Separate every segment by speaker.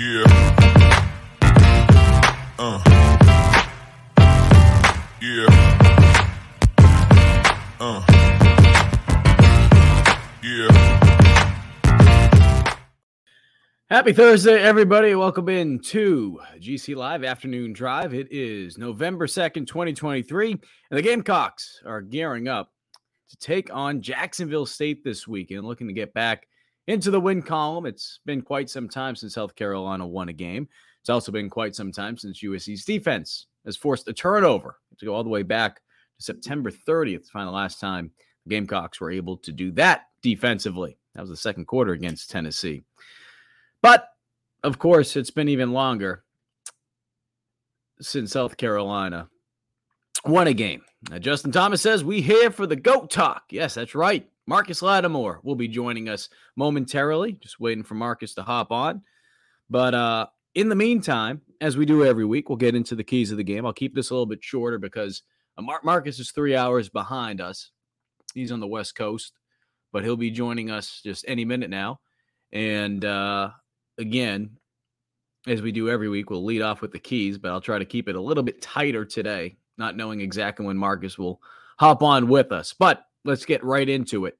Speaker 1: Yeah. Uh. Yeah. Uh. Yeah.
Speaker 2: Happy Thursday, everybody. Welcome in to GC Live Afternoon Drive. It is November 2nd, 2023, and the Gamecocks are gearing up to take on Jacksonville State this weekend, looking to get back into the win column. It's been quite some time since South Carolina won a game. It's also been quite some time since USC's defense has forced a turnover to go all the way back to September 30th to find the last time the Gamecocks were able to do that defensively. That was the second quarter against Tennessee. But of course, it's been even longer since South Carolina won a game. Now, Justin Thomas says, We here for the GOAT talk. Yes, that's right. Marcus Lattimore will be joining us momentarily. Just waiting for Marcus to hop on. But uh, in the meantime, as we do every week, we'll get into the keys of the game. I'll keep this a little bit shorter because uh, Mar- Marcus is three hours behind us. He's on the West Coast, but he'll be joining us just any minute now. And uh, again, as we do every week, we'll lead off with the keys, but I'll try to keep it a little bit tighter today, not knowing exactly when Marcus will hop on with us. But let's get right into it.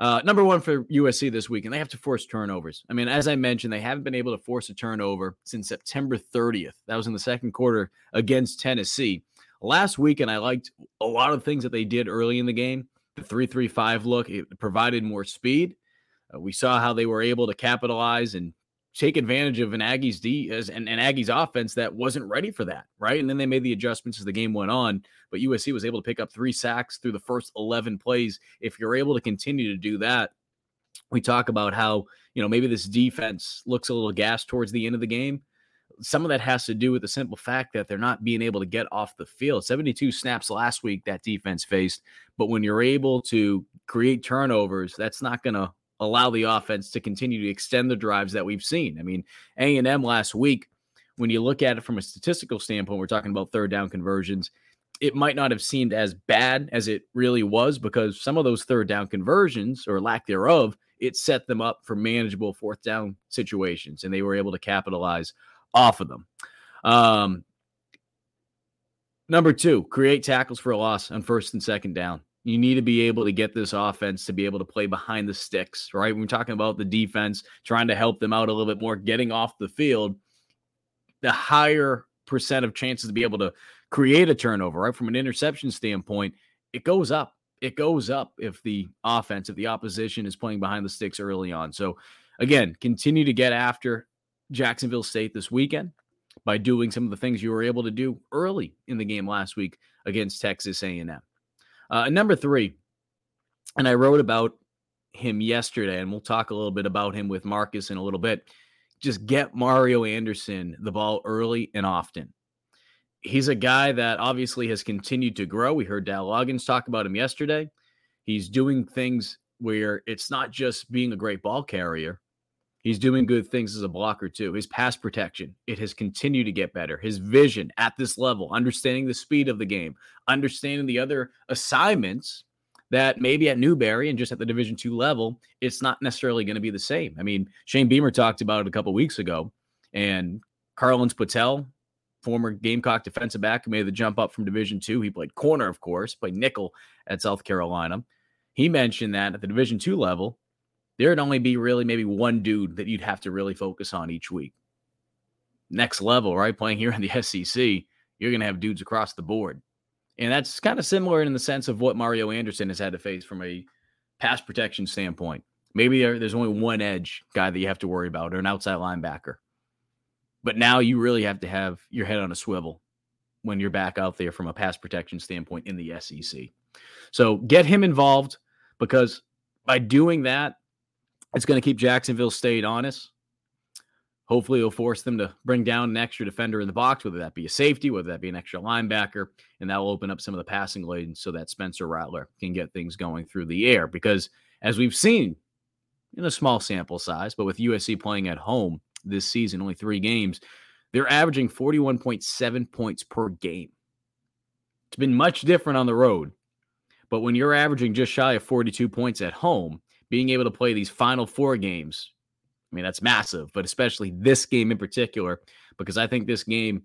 Speaker 2: Uh, number one for USC this week, and they have to force turnovers. I mean, as I mentioned, they haven't been able to force a turnover since September 30th. That was in the second quarter against Tennessee. Last week, and I liked a lot of things that they did early in the game. The 3 3 5 look, it provided more speed. Uh, we saw how they were able to capitalize and take advantage of an Aggies D as an, an Aggies offense that wasn't ready for that, right? And then they made the adjustments as the game went on. But USC was able to pick up three sacks through the first 11 plays. If you're able to continue to do that, we talk about how, you know, maybe this defense looks a little gas towards the end of the game. Some of that has to do with the simple fact that they're not being able to get off the field. 72 snaps last week that defense faced, but when you're able to create turnovers, that's not going to allow the offense to continue to extend the drives that we've seen. I mean, A&M last week, when you look at it from a statistical standpoint, we're talking about third down conversions. It might not have seemed as bad as it really was because some of those third down conversions or lack thereof, it set them up for manageable fourth down situations and they were able to capitalize off of them. Um, number two, create tackles for a loss on first and second down. You need to be able to get this offense to be able to play behind the sticks, right? We're talking about the defense, trying to help them out a little bit more, getting off the field, the higher percent of chances to be able to create a turnover, right? From an interception standpoint, it goes up. It goes up if the offense, if the opposition is playing behind the sticks early on. So, again, continue to get after Jacksonville State this weekend by doing some of the things you were able to do early in the game last week against Texas A&M. Uh, number three, and I wrote about him yesterday, and we'll talk a little bit about him with Marcus in a little bit. Just get Mario Anderson the ball early and often. He's a guy that obviously has continued to grow. We heard Dal Loggains talk about him yesterday. He's doing things where it's not just being a great ball carrier, He's doing good things as a blocker too. His pass protection, it has continued to get better. His vision at this level, understanding the speed of the game, understanding the other assignments that maybe at Newberry and just at the Division two level, it's not necessarily going to be the same. I mean, Shane Beamer talked about it a couple weeks ago, and Carlins Platel, former Gamecock defensive back, who made the jump up from Division two. He played corner, of course, played nickel at South Carolina. He mentioned that at the Division two level, there'd only be really maybe one dude that you'd have to really focus on each week. Next level, right? Playing here in the SEC, you're going to have dudes across the board. And that's kind of similar in the sense of what Mario Anderson has had to face from a pass protection standpoint. Maybe there, there's only one edge guy that you have to worry about or an outside linebacker. But now you really have to have your head on a swivel when you're back out there from a pass protection standpoint in the SEC. So get him involved because by doing that, it's going to keep Jacksonville State honest. Hopefully, it'll force them to bring down an extra defender in the box, whether that be a safety, whether that be an extra linebacker, and that will open up some of the passing lanes so that Spencer Rattler can get things going through the air. Because as we've seen in a small sample size, but with USC playing at home this season, only three games, they're averaging 41.7 points per game. It's been much different on the road, but when you're averaging just shy of 42 points at home, being able to play these final four games I mean, that's massive, but especially this game in particular, because I think this game,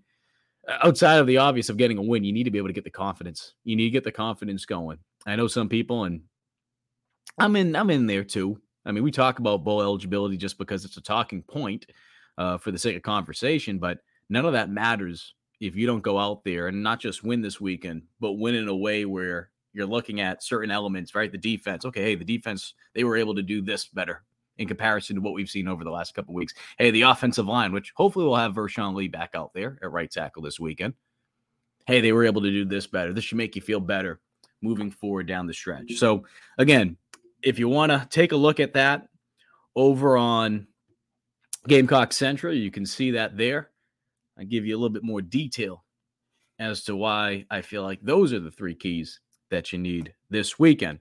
Speaker 2: outside of the obvious of getting a win, you need to be able to get the confidence. You need to get the confidence going. I know some people, and I'm in, I'm in there too. I mean, we talk about bowl eligibility just because it's a talking point uh, for the sake of conversation, but none of that matters if you don't go out there and not just win this weekend, but win in a way where you're looking at certain elements, right? The defense. Okay, hey, the defense, they were able to do this better in comparison to what we've seen over the last couple weeks. Hey, the offensive line, which hopefully we'll have Vershon Lee back out there at right tackle this weekend. Hey, they were able to do this better. This should make you feel better moving forward down the stretch. So, again, if you want to take a look at that over on Gamecock Central, you can see that there. I give you a little bit more detail as to why I feel like those are the three keys that you need this weekend.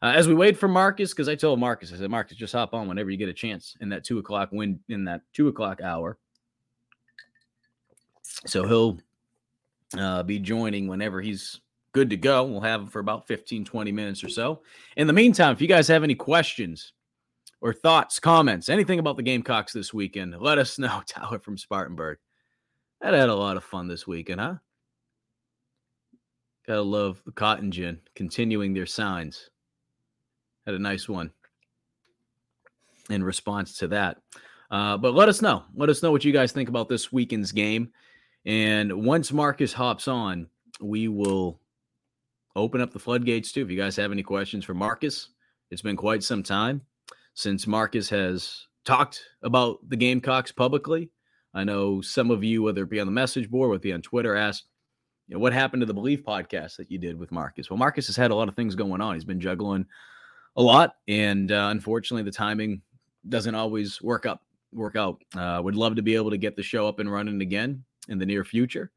Speaker 2: Uh, as we wait for Marcus, because I told Marcus, I said, Marcus, just hop on whenever you get a chance in that two o'clock win in that two o'clock hour. So he'll uh, be joining whenever he's good to go. We'll have him for about 15, 20 minutes or so. In the meantime, if you guys have any questions or thoughts, comments, anything about the Gamecocks this weekend, let us know. Tyler from Spartanburg. That had a lot of fun this weekend, huh? Gotta love the Cotton Gin continuing their signs had a nice one in response to that. Uh, but let us know. Let us know what you guys think about this weekend's game. And once Marcus hops on, we will open up the floodgates too. If you guys have any questions for Marcus, it's been quite some time since Marcus has talked about the Gamecocks publicly. I know some of you, whether it be on the message board, whether it be on Twitter, asked, you know, what happened to the Belief podcast that you did with Marcus? Well, Marcus has had a lot of things going on. He's been juggling a lot, and uh, unfortunately, the timing doesn't always work up work out. Uh, would love to be able to get the show up and running again in the near future,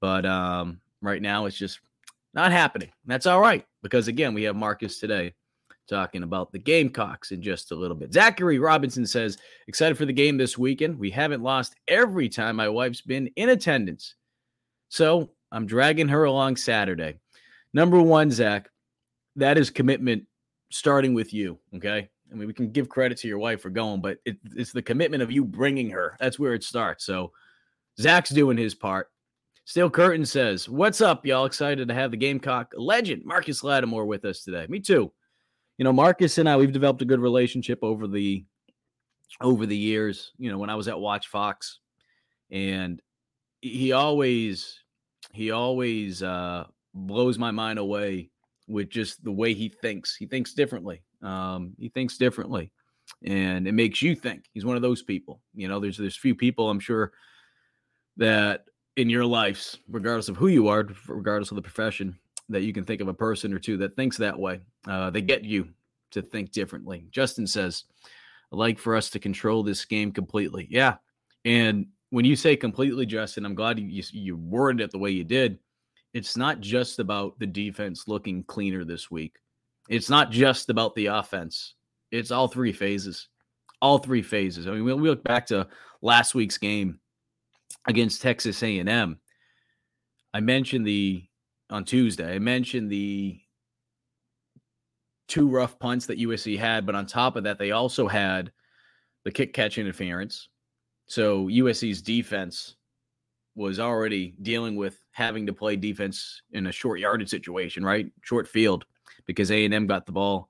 Speaker 2: but um, right now it's just not happening. That's all right because again, we have Marcus today talking about the Gamecocks in just a little bit. Zachary Robinson says, excited for the game this weekend. We haven't lost every time my wife's been in attendance. So I'm dragging her along Saturday. Number one, Zach, that is commitment starting with you. Okay. I mean, we can give credit to your wife for going, but it, it's the commitment of you bringing her. That's where it starts. So Zach's doing his part. Steel Curtain says, What's up, y'all? Excited to have the Gamecock legend, Marcus Lattimore, with us today. Me too. You know, Marcus and I, we've developed a good relationship over the over the years. You know, when I was at WACH Fox, and he always he always uh blows my mind away with just the way he thinks. He thinks differently. Um, he thinks differently, and it makes you think. He's one of those people. You know, there's there's few people I'm sure that in your lives, regardless of who you are, regardless of the profession, that you can think of a person or two that thinks that way. Uh, they get you to think differently. Justin says, "I'd like for us to control this game completely." Yeah, and when you say completely, Justin, I'm glad you you, worded it the way you did it's not just about the defense looking cleaner this week. It's not just about the offense. It's all three phases. All three phases. I mean, we, we look back to last week's game against Texas A&M. I mentioned the on Tuesday. I mentioned the two rough punts that USC had, but on top of that, they also had the kick catch interference. So USC's defense was already dealing with having to play defense in a short yardage situation, right? Short field, because A and M got the ball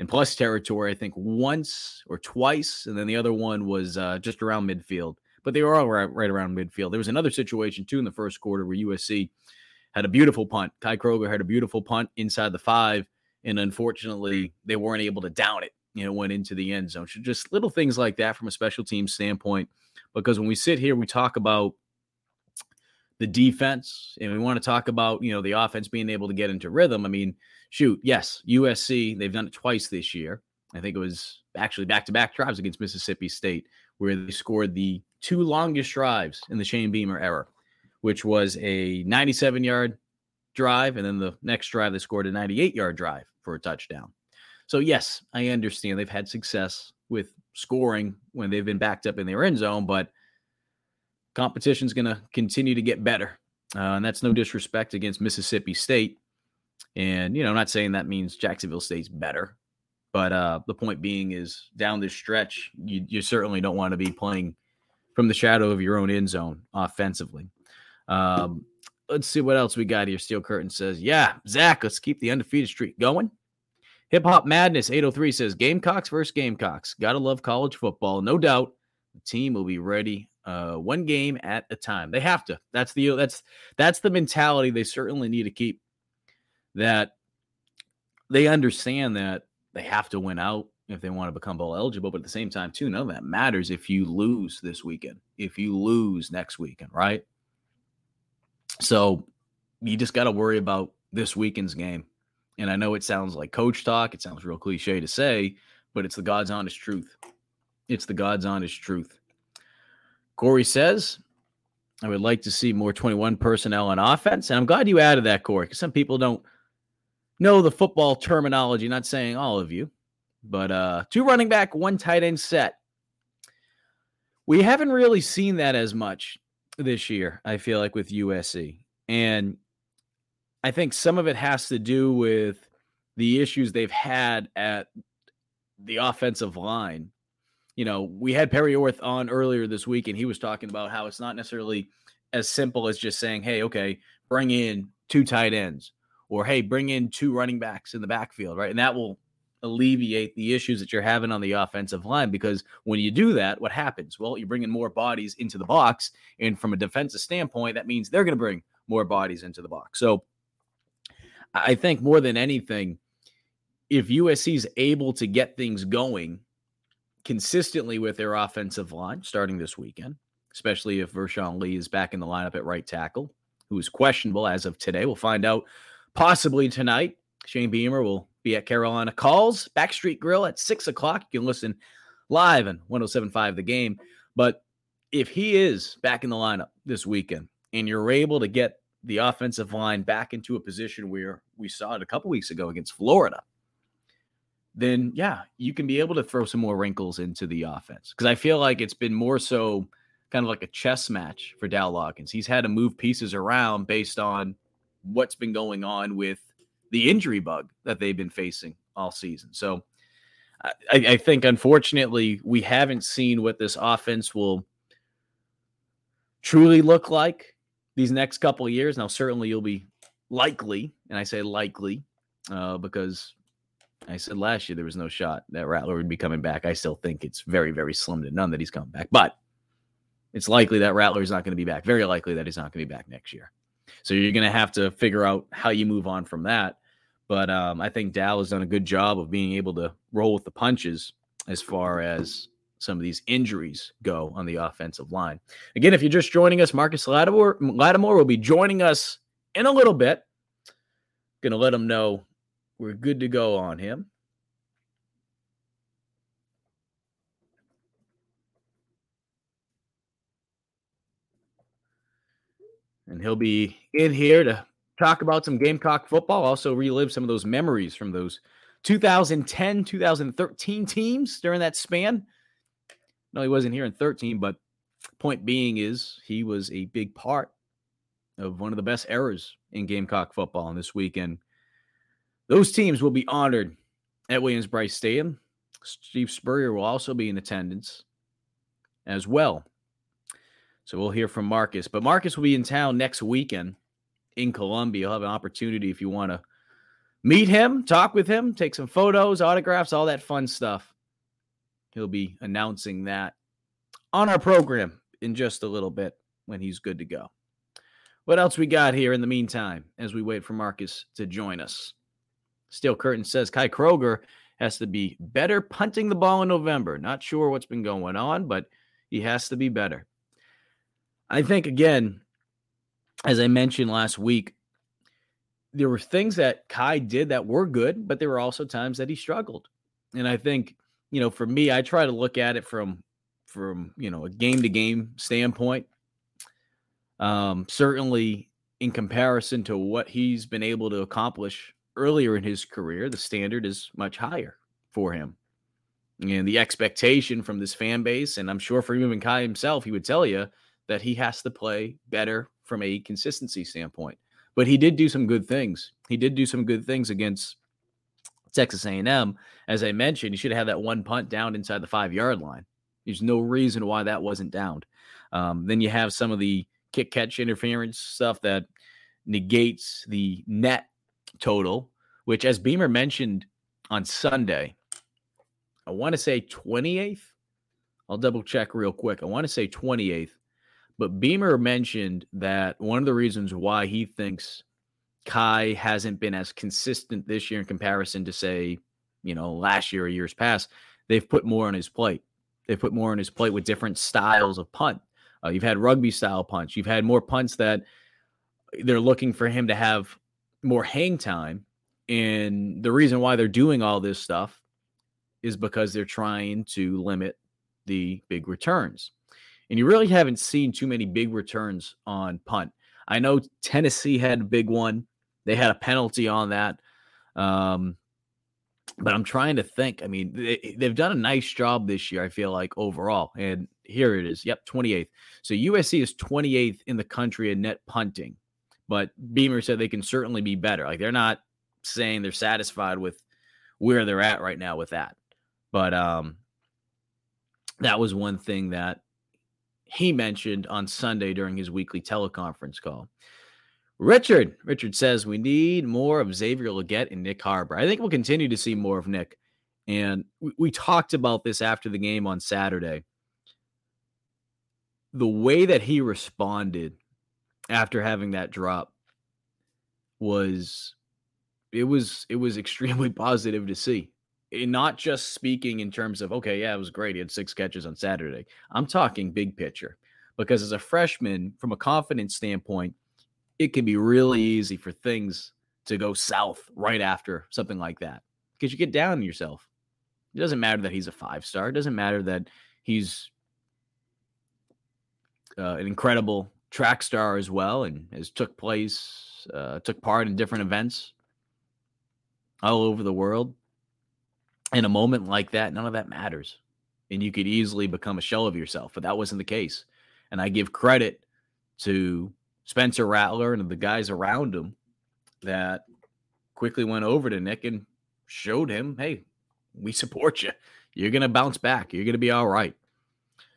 Speaker 2: in plus territory, I think once or twice, and then the other one was uh, just around midfield. But they were all right, right around midfield. There was another situation too in the first quarter where USC had a beautiful punt. Kai Kroeger had a beautiful punt inside the five, and unfortunately, they weren't able to down it. You know, went into the end zone. So just little things like that from a special team standpoint. Because when we sit here, we talk about the defense and we want to talk about you know the offense being able to get into rhythm. I mean shoot yes usc they've done it twice this year. I think it was actually back-to-back drives against mississippi state where they scored the two longest drives in the Shane Beamer era, which was a 97 yard drive, and then the next drive they scored a 98 yard drive for a touchdown. So, yes, I understand they've had success with scoring when they've been backed up in their end zone, but competition's going to continue to get better. Uh, and that's no disrespect against Mississippi State. And, you know, I'm not saying that means Jacksonville State's better, but uh, the point being is down this stretch, you, you certainly don't want to be playing from the shadow of your own end zone offensively. Um, let's see what else we got here. Steel Curtain says, Yeah, Zach, let's keep the undefeated streak going. Hip Hop Madness 803 says, Gamecocks versus Gamecocks. Gotta love college football. No doubt the team will be ready uh, one game at a time. They have to. That's the that's that's the mentality they certainly need to keep. That they understand that they have to win out if they want to become bowl eligible, but at the same time, too, none of that matters if you lose this weekend, if you lose next weekend, right? So you just got to worry about this weekend's game. And I know it sounds like coach talk, it sounds real cliche to say, but it's the God's honest truth. It's the God's honest truth. Corey says, I would like to see more 21 personnel on offense. And I'm glad you added that, Corey, because some people don't know the football terminology, not saying all of you, but uh two running back, one tight end set. We haven't really seen that as much this year, I feel like with USC. And I think some of it has to do with the issues they've had at the offensive line you know, we had Perry Orth on earlier this week, and he was talking about how it's not necessarily as simple as just saying, hey, okay, bring in two tight ends, or hey, bring in two running backs in the backfield, right? And that will alleviate the issues that you're having on the offensive line because when you do that, what happens? Well, you're bringing more bodies into the box. And from a defensive standpoint, that means they're going to bring more bodies into the box. So I think more than anything, if USC is able to get things going consistently with their offensive line starting this weekend, especially if Vershon Lee is back in the lineup at right tackle, who is questionable as of today. We'll find out possibly tonight. Shane Beamer will be at Carolina Calls, Backstreet Grill at six o'clock. You can listen live on 1075 the game. But if he is back in the lineup this weekend and you're able to get the offensive line back into a position where we saw it a couple weeks ago against Florida, then yeah, you can be able to throw some more wrinkles into the offense. Because I feel like it's been more so kind of like a chess match for Dow Loggains. He's had to move pieces around based on what's been going on with the injury bug that they've been facing all season. So I, I think unfortunately we haven't seen what this offense will truly look like these next couple years. Now, certainly you'll be likely, and I say likely, uh, because I said last year there was no shot that Rattler would be coming back. I still think it's very, very slim to none that he's coming back, but it's likely that Rattler is not going to be back. Very likely that he's not going to be back next year. So you're going to have to figure out how you move on from that. But um, I think Dal has done a good job of being able to roll with the punches as far as some of these injuries go on the offensive line. Again, if you're just joining us, Marcus Lattimore, Lattimore will be joining us in a little bit. Going to let him know we're good to go on him. And he'll be in here to talk about some Gamecock football, also relive some of those memories from those 2010, 2013 teams during that span. No, he wasn't here in 13, but point being is he was a big part of one of the best eras in Gamecock football. And this weekend those teams will be honored at Williams-Brice Stadium. Steve Spurrier will also be in attendance as well. So we'll hear from Marcus. But Marcus will be in town next weekend in Columbia. You'll have an opportunity if you want to meet him, talk with him, take some photos, autographs, all that fun stuff. He'll be announcing that on our program in just a little bit when he's good to go. What else we got here in the meantime as we wait for Marcus to join us? Steel Curtain says Kai Kroeger has to be better punting the ball in November. Not sure what's been going on, but he has to be better. I think, again, as I mentioned last week, there were things that Kai did that were good, but there were also times that he struggled. And I think, you know, for me, I try to look at it from from you know a game to game standpoint. Um, certainly, in comparison to what he's been able to accomplish earlier in his career, the standard is much higher for him. And the expectation from this fan base, and I'm sure for even Kai himself, he would tell you that he has to play better from a consistency standpoint. But he did do some good things. He did do some good things against Texas A&M. As I mentioned, he should have had that one punt down inside the five yard line. There's no reason why that wasn't downed. Um, then you have some of the kick catch interference stuff that negates the net total, which, as Beamer mentioned on Sunday, I want to say 28th. I'll double check real quick. I want to say 28th. But Beamer mentioned that one of the reasons why he thinks Kai hasn't been as consistent this year in comparison to, say, you know, last year or years past, they've put more on his plate. They've put more on his plate with different styles of punt. Uh, you've had rugby style punts. You've had more punts that they're looking for him to have more hang time. And the reason why they're doing all this stuff is because they're trying to limit the big returns. And you really haven't seen too many big returns on punt. I know Tennessee had a big one. They had a penalty on that. Um, but I'm trying to think. I mean, they, they've done a nice job this year, I feel like, overall. And here it is. Yep, 28th. So USC is 28th in the country in net punting. But Beamer said they can certainly be better. Like they're not saying they're satisfied with where they're at right now with that. But um that was one thing that he mentioned on Sunday during his weekly teleconference call. Richard, Richard says we need more of Xavier Legette and Nyck Harbor. I think we'll continue to see more of Nyck. And we, we talked about this after the game on Saturday the way that he responded after having that drop was it was it was extremely positive to see. And not just speaking in terms of okay, yeah, it was great. He had six catches on Saturday. I'm talking big picture because as a freshman, from a confidence standpoint, it can be really easy for things to go south right after something like that because you get down on yourself. It doesn't matter that he's a five star. It doesn't matter that he's uh, an incredible track star as well, and has took place, uh, took part in different events all over the world. In a moment like that, none of that matters, and you could easily become a shell of yourself. But that wasn't the case, and I give credit to Spencer Rattler and the guys around him that quickly went over to Nyck and showed him, "Hey, we support you. You're gonna bounce back. You're gonna be all right."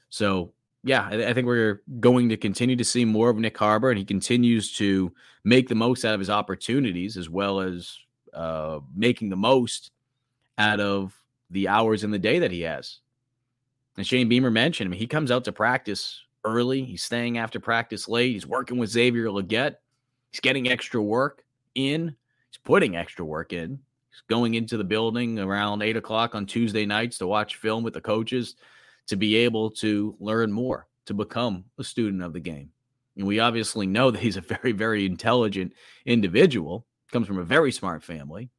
Speaker 2: So yeah, I, I, think we're going to continue to see more of Nyck Harbor, and he continues to make the most out of his opportunities as well as uh, making the most out of the hours in the day that he has. And Shane Beamer mentioned, I mean, he comes out to practice early. He's staying after practice late. He's working with Xavier Legette. He's getting extra work in. He's putting extra work in. He's going into the building around eight o'clock on Tuesday nights to watch film with the coaches to be able to learn more, to become a student of the game. And we obviously know that he's a very, very intelligent individual, comes from a very smart family.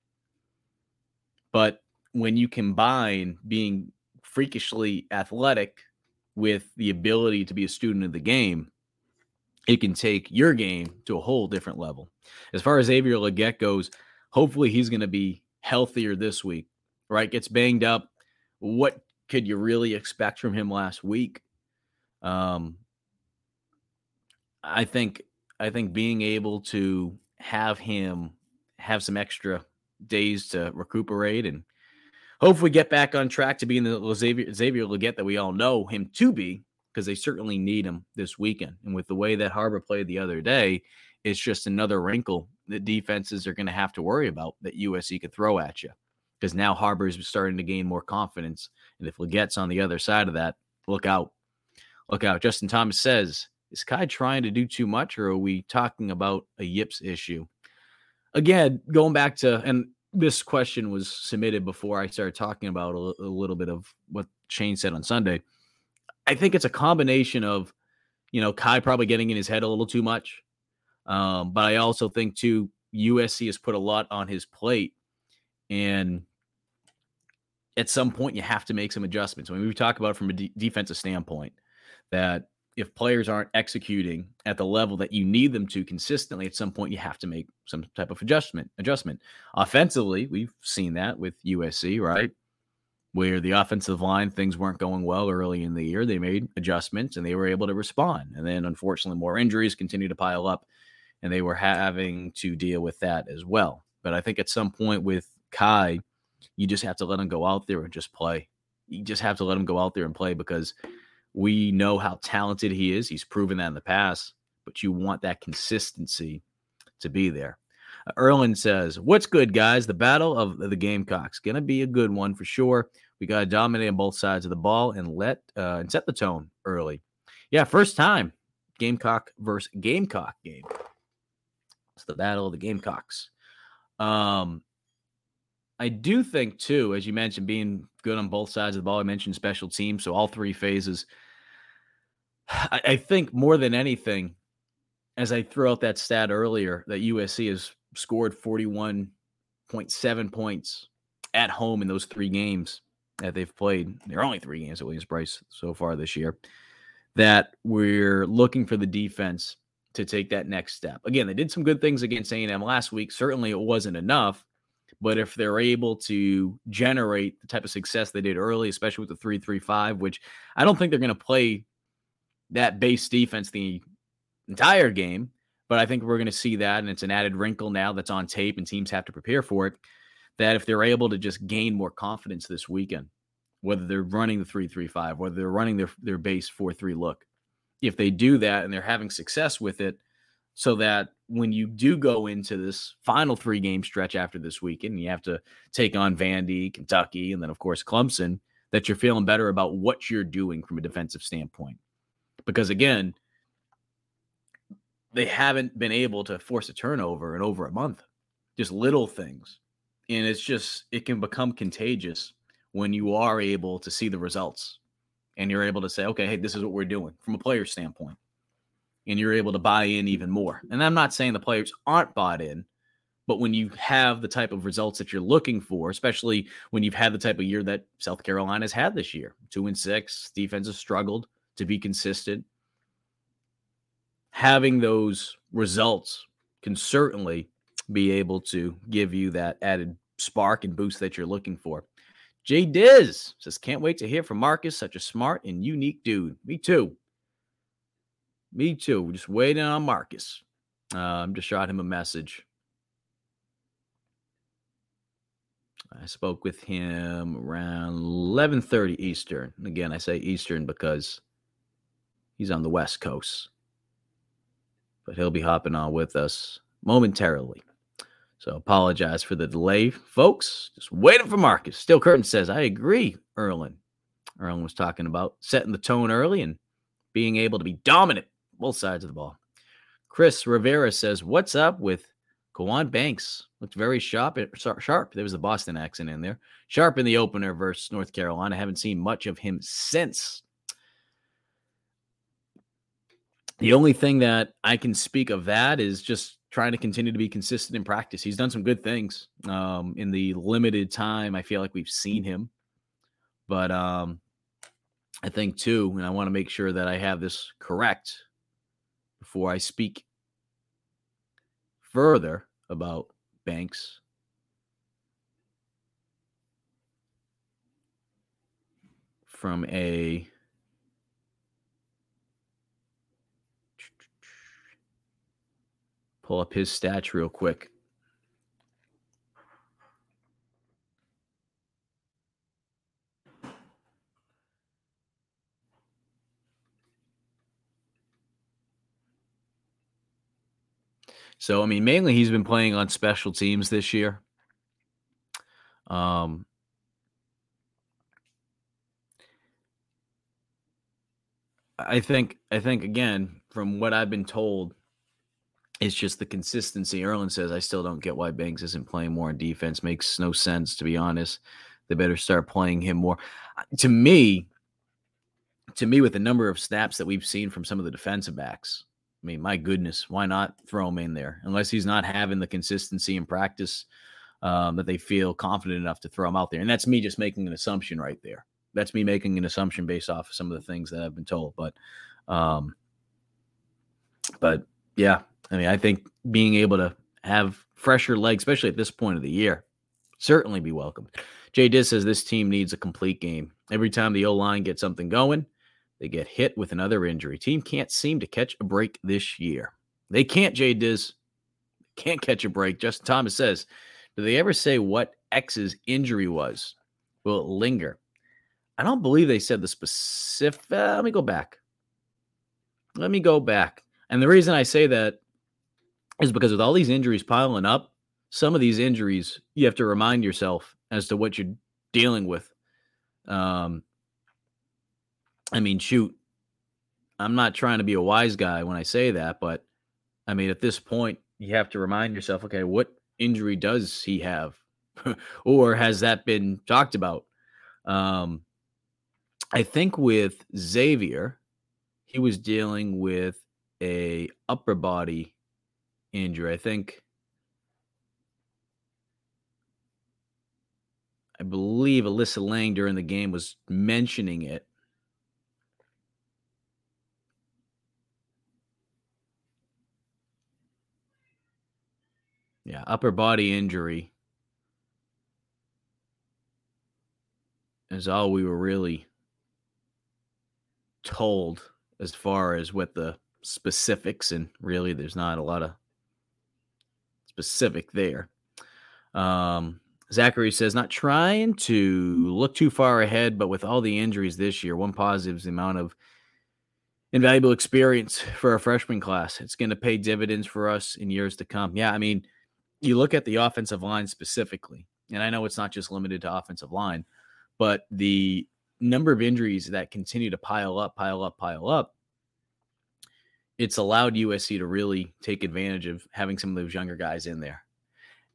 Speaker 2: But when you combine being freakishly athletic with the ability to be a student of the game, it can take your game to a whole different level. As far as Xavier Legette goes, hopefully he's going to be healthier this week, right? Gets banged up. What could you really expect from him last week? Um, I think I think being able to have him have some extra days to recuperate and hopefully we get back on track to being the Xavier, Xavier Legette that we all know him to be because they certainly need him this weekend. And with the way that Harbor played the other day, it's just another wrinkle that defenses are going to have to worry about that USC could throw at you because now Harbor's starting to gain more confidence. And if Legette's on the other side of that, look out. Look out. Justin Thomas says, is Kai trying to do too much or are we talking about a yips issue? Again, going back to, and this question was submitted before I started talking about a, a little bit of what Shane said on Sunday. I think it's a combination of, you know, Kai probably getting in his head a little too much. Um, but I also think, too, USC has put a lot on his plate and at some point you have to make some adjustments. When I mean, we talk about it from a de- defensive standpoint, that if players aren't executing at the level that you need them to consistently, at some point you have to make some type of adjustment. Adjustment. Offensively, we've seen that with USC, right? Where the offensive line things weren't going well early in the year, they made adjustments and they were able to respond. And then, unfortunately, more injuries continue to pile up, and they were having to deal with that as well. But I think at some point with Kai, you just have to let him go out there and just play. You just have to let him go out there and play because we know how talented he is. He's proven that in the past, but you want that consistency to be there. Uh, Erlin says, What's good, guys? The battle of the Gamecocks. Going to be a good one for sure. We got to dominate on both sides of the ball and let uh, and set the tone early. Yeah, first time Gamecock versus Gamecock game. It's the battle of the Gamecocks. Um, I do think too, as you mentioned, being good on both sides of the ball. I mentioned special teams, so all three phases. I, I think more than anything, as I threw out that stat earlier, that USC has scored 41.7 points at home in those three games that they've played. There are only three games at Williams-Brice so far this year. That we're looking for the defense to take that next step. Again, they did some good things against A&M last week. Certainly, it wasn't enough. But if they're able to generate the type of success they did early, especially with the 3 3 5, which I don't think they're going to play that base defense the entire game, but I think we're going to see that. And it's an added wrinkle now that's on tape and teams have to prepare for it. That if they're able to just gain more confidence this weekend, whether they're running the 3 3 5, whether they're running their, their base 4 3 look, if they do that and they're having success with it, so that when you do go into this final three game stretch after this weekend, you have to take on Vandy, Kentucky, and then, of course, Clemson, that you're feeling better about what you're doing from a defensive standpoint. Because again, they haven't been able to force a turnover in over a month, just little things. And it's just, it can become contagious when you are able to see the results and you're able to say, okay, hey, this is what we're doing from a player standpoint and you're able to buy in even more. And I'm not saying the players aren't bought in, but when you have the type of results that you're looking for, especially when you've had the type of year that South Carolina has had this year, two and six, defense has struggled to be consistent. Having those results can certainly be able to give you that added spark and boost that you're looking for. Jay Diz says, Can't wait to hear from Marcus, such a smart and unique dude. Me too. Me too. We're just waiting on Marcus. I'm just shot him a message. I spoke with him around 11:30 Eastern. Again, I say Eastern because he's on the West Coast. But he'll be hopping on with us momentarily. So apologize for the delay, folks. Just waiting for Marcus. Steel Curtain says, I agree, Erlin. Erlin was talking about setting the tone early and being able to be dominant both sides of the ball. Chris Rivera says, "What's up with Kwan Banks? Looked very sharp. Eh, sharp. There was the Boston accent in there. Sharp in the opener versus North Carolina. Haven't seen much of him since." The only thing that I can speak of that is just trying to continue to be consistent in practice. He's done some good things um, in the limited time I feel like we've seen him, but um, I think too, and I want to make sure that I have this correct before I speak further about banks. From a pull up his stats real quick. So I mean, mainly he's been playing on special teams this year. Um, I think I think again from what I've been told, it's just the consistency. Erlin says I still don't get why Banks isn't playing more in defense. Makes no sense to be honest. They better start playing him more. To me, to me, with the number of snaps that we've seen from some of the defensive backs, I mean, my goodness, why not throw him in there? Unless he's not having the consistency in practice um, that they feel confident enough to throw him out there. And that's me just making an assumption right there. That's me making an assumption based off of some of the things that I've been told. But, um, but yeah, I mean, I think being able to have fresher legs, especially at this point of the year, certainly be welcome. Jay Diz says this team needs a complete game. Every time the O line gets something going, they get hit with another injury. Team can't seem to catch a break this year. They can't, Jay Diz. Can't catch a break. Justin Thomas says, Do they ever say what X's injury was? Will it linger? I don't believe they said the specific. Uh, let me go back. Let me go back. And the reason I say that is because with all these injuries piling up, some of these injuries you have to remind yourself as to what you're dealing with. Um, I mean, shoot, I'm not trying to be a wise guy when I say that, but I mean, at this point, you have to remind yourself, okay, what injury does he have, or has that been talked about? Um, I think with Xavier, he was dealing with a upper body injury. I think I believe Alyssa Lang during the game was mentioning it. Yeah, upper body injury is all we were really told as far as what the specifics, and really there's not a lot of specific there. Um, Zachary says, not trying to look too far ahead, but with all the injuries this year, one positive is the amount of invaluable experience for a freshman class. It's going to pay dividends for us in years to come. Yeah, I mean, you look at the offensive line specifically, and I know it's not just limited to offensive line, but the number of injuries that continue to pile up, pile up, pile up, it's allowed USC to really take advantage of having some of those younger guys in there.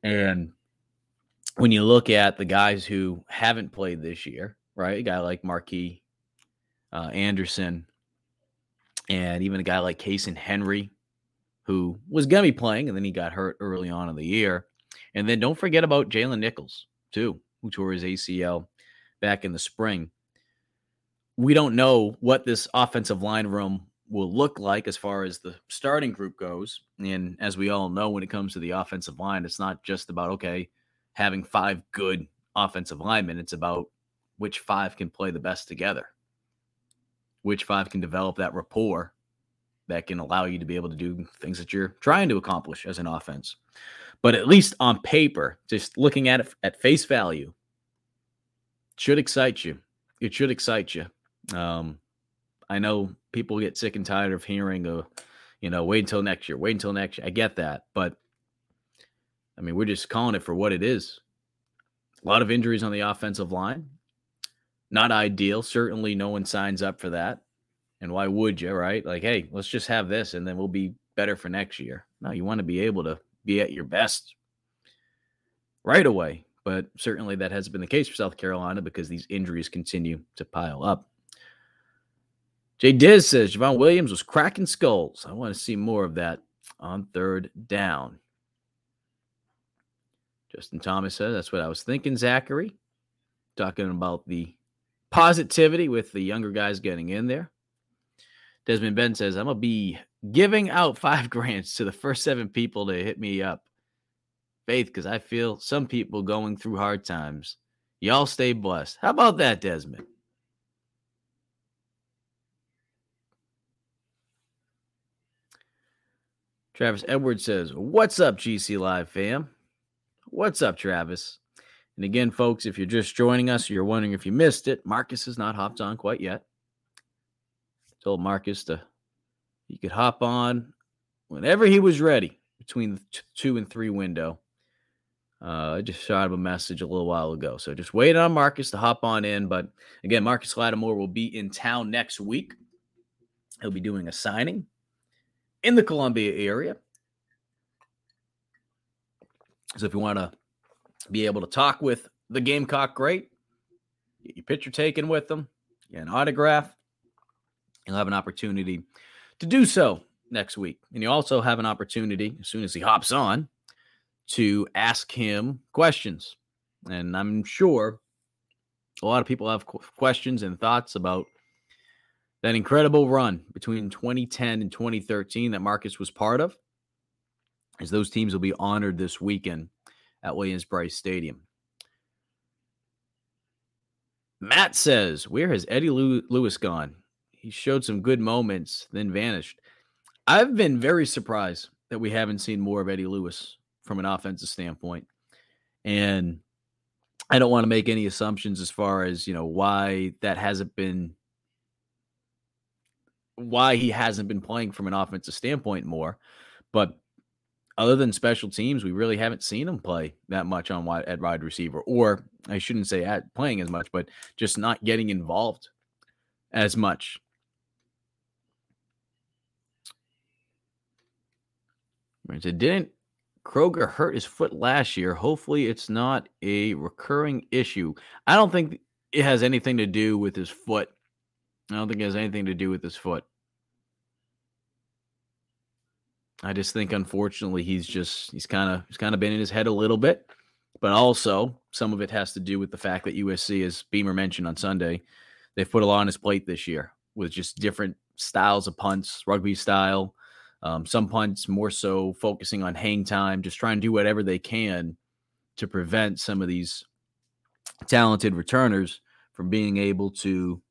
Speaker 2: And when you look at the guys who haven't played this year, right? A guy like Marquis uh, Anderson, and even a guy like Kason Henry, who was going to be playing, and then he got hurt early on in the year. And then don't forget about Jalen Nichols, too, who tore his ACL back in the spring. We don't know what this offensive line room will look like as far as the starting group goes. And as we all know, when it comes to the offensive line, it's not just about, okay, having five good offensive linemen. It's about which five can play the best together, which five can develop that rapport that can allow you to be able to do things that you're trying to accomplish as an offense. But at least on paper, just looking at it at face value, should excite you. It should excite you. Um, I know people get sick and tired of hearing, a, you know, wait until next year, wait until next year. I get that, but I mean, we're just calling it for what it is. A lot of injuries on the offensive line. Not ideal. Certainly, no one signs up for that. And why would you, right? Like, hey, let's just have this and then we'll be better for next year. No, you want to be able to be at your best right away. But certainly that has been the case for South Carolina because these injuries continue to pile up. Jay Diz says Javon Williams was cracking skulls. I want to see more of that on third down. Justin Thomas says, that's what I was thinking, Zachary. Talking about the positivity with the younger guys getting in there. Desmond Ben says, I'm going to be giving out five grants to the first seven people to hit me up. Faith, because I feel some people going through hard times. Y'all stay blessed. How about that, Desmond? Travis Edwards says, What's up, GC Live fam? What's up, Travis? And again, folks, if you're just joining us, you're wondering if you missed it, Marcus has not hopped on quite yet. I told Marcus to he could hop on whenever he was ready between the two and three window. Uh, I just shot him a message a little while ago. So just wait on Marcus to hop on in. But again, Marcus Lattimore will be in town next week. He'll be doing a signing in the Columbia area. So if you want to be able to talk with the Gamecock great, get your picture taken with them, get an autograph, you'll have an opportunity to do so next week. And you also have an opportunity, as soon as he hops on, to ask him questions. And I'm sure a lot of people have questions and thoughts about that incredible run between 2010 and 2013 that Marcus was part of, as those teams will be honored this weekend at Williams Brice Stadium. Matt says, Where has Eddie Lewis gone? He showed some good moments, then vanished. I've been very surprised that we haven't seen more of Eddie Lewis from an offensive standpoint. And I don't want to make any assumptions as far as, you know, why that hasn't been why he hasn't been playing from an offensive standpoint more. But other than special teams, we really haven't seen him play that much on wide, at wide receiver, or I shouldn't say at playing as much, but just not getting involved as much. It didn't Kroeger hurt his foot last year. Hopefully, it's not a recurring issue. I don't think it has anything to do with his foot. I don't think it has anything to do with his foot. I just think unfortunately he's just he's kind of he's kind of been in his head a little bit, but also some of it has to do with the fact that USC, as Beamer mentioned on Sunday, they've put a lot on his plate this year with just different styles of punts, rugby style. Um, some punts more so focusing on hang time, just trying to do whatever they can to prevent some of these talented returners from being able to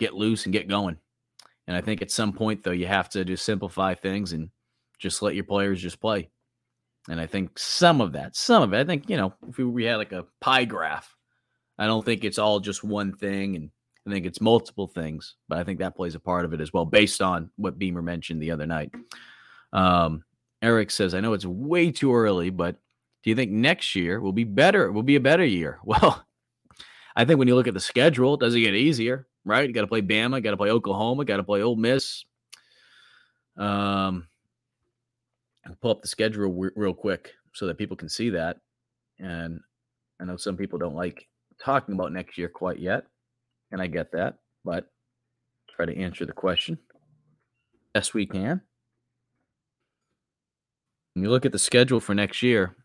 Speaker 2: get loose and get going. And I think at some point, though, you have to just simplify things and just let your players just play. And I think some of that, some of it, I think, you know, if we had like a pie graph, I don't think it's all just one thing. And I think it's multiple things, but I think that plays a part of it as well, based on what Beamer mentioned the other night. Um, Eric says, I know it's way too early, but do you think next year will be better? It will be a better year? Well, I think when you look at the schedule, does it get easier? Right? You got to play Bama, got to play Oklahoma, got to play Ole Miss. Um, I'll pull up the schedule re- real quick so that people can see that. And I know some people don't like talking about next year quite yet, and I get that, but try to answer the question best we can. When you look at the schedule for next year,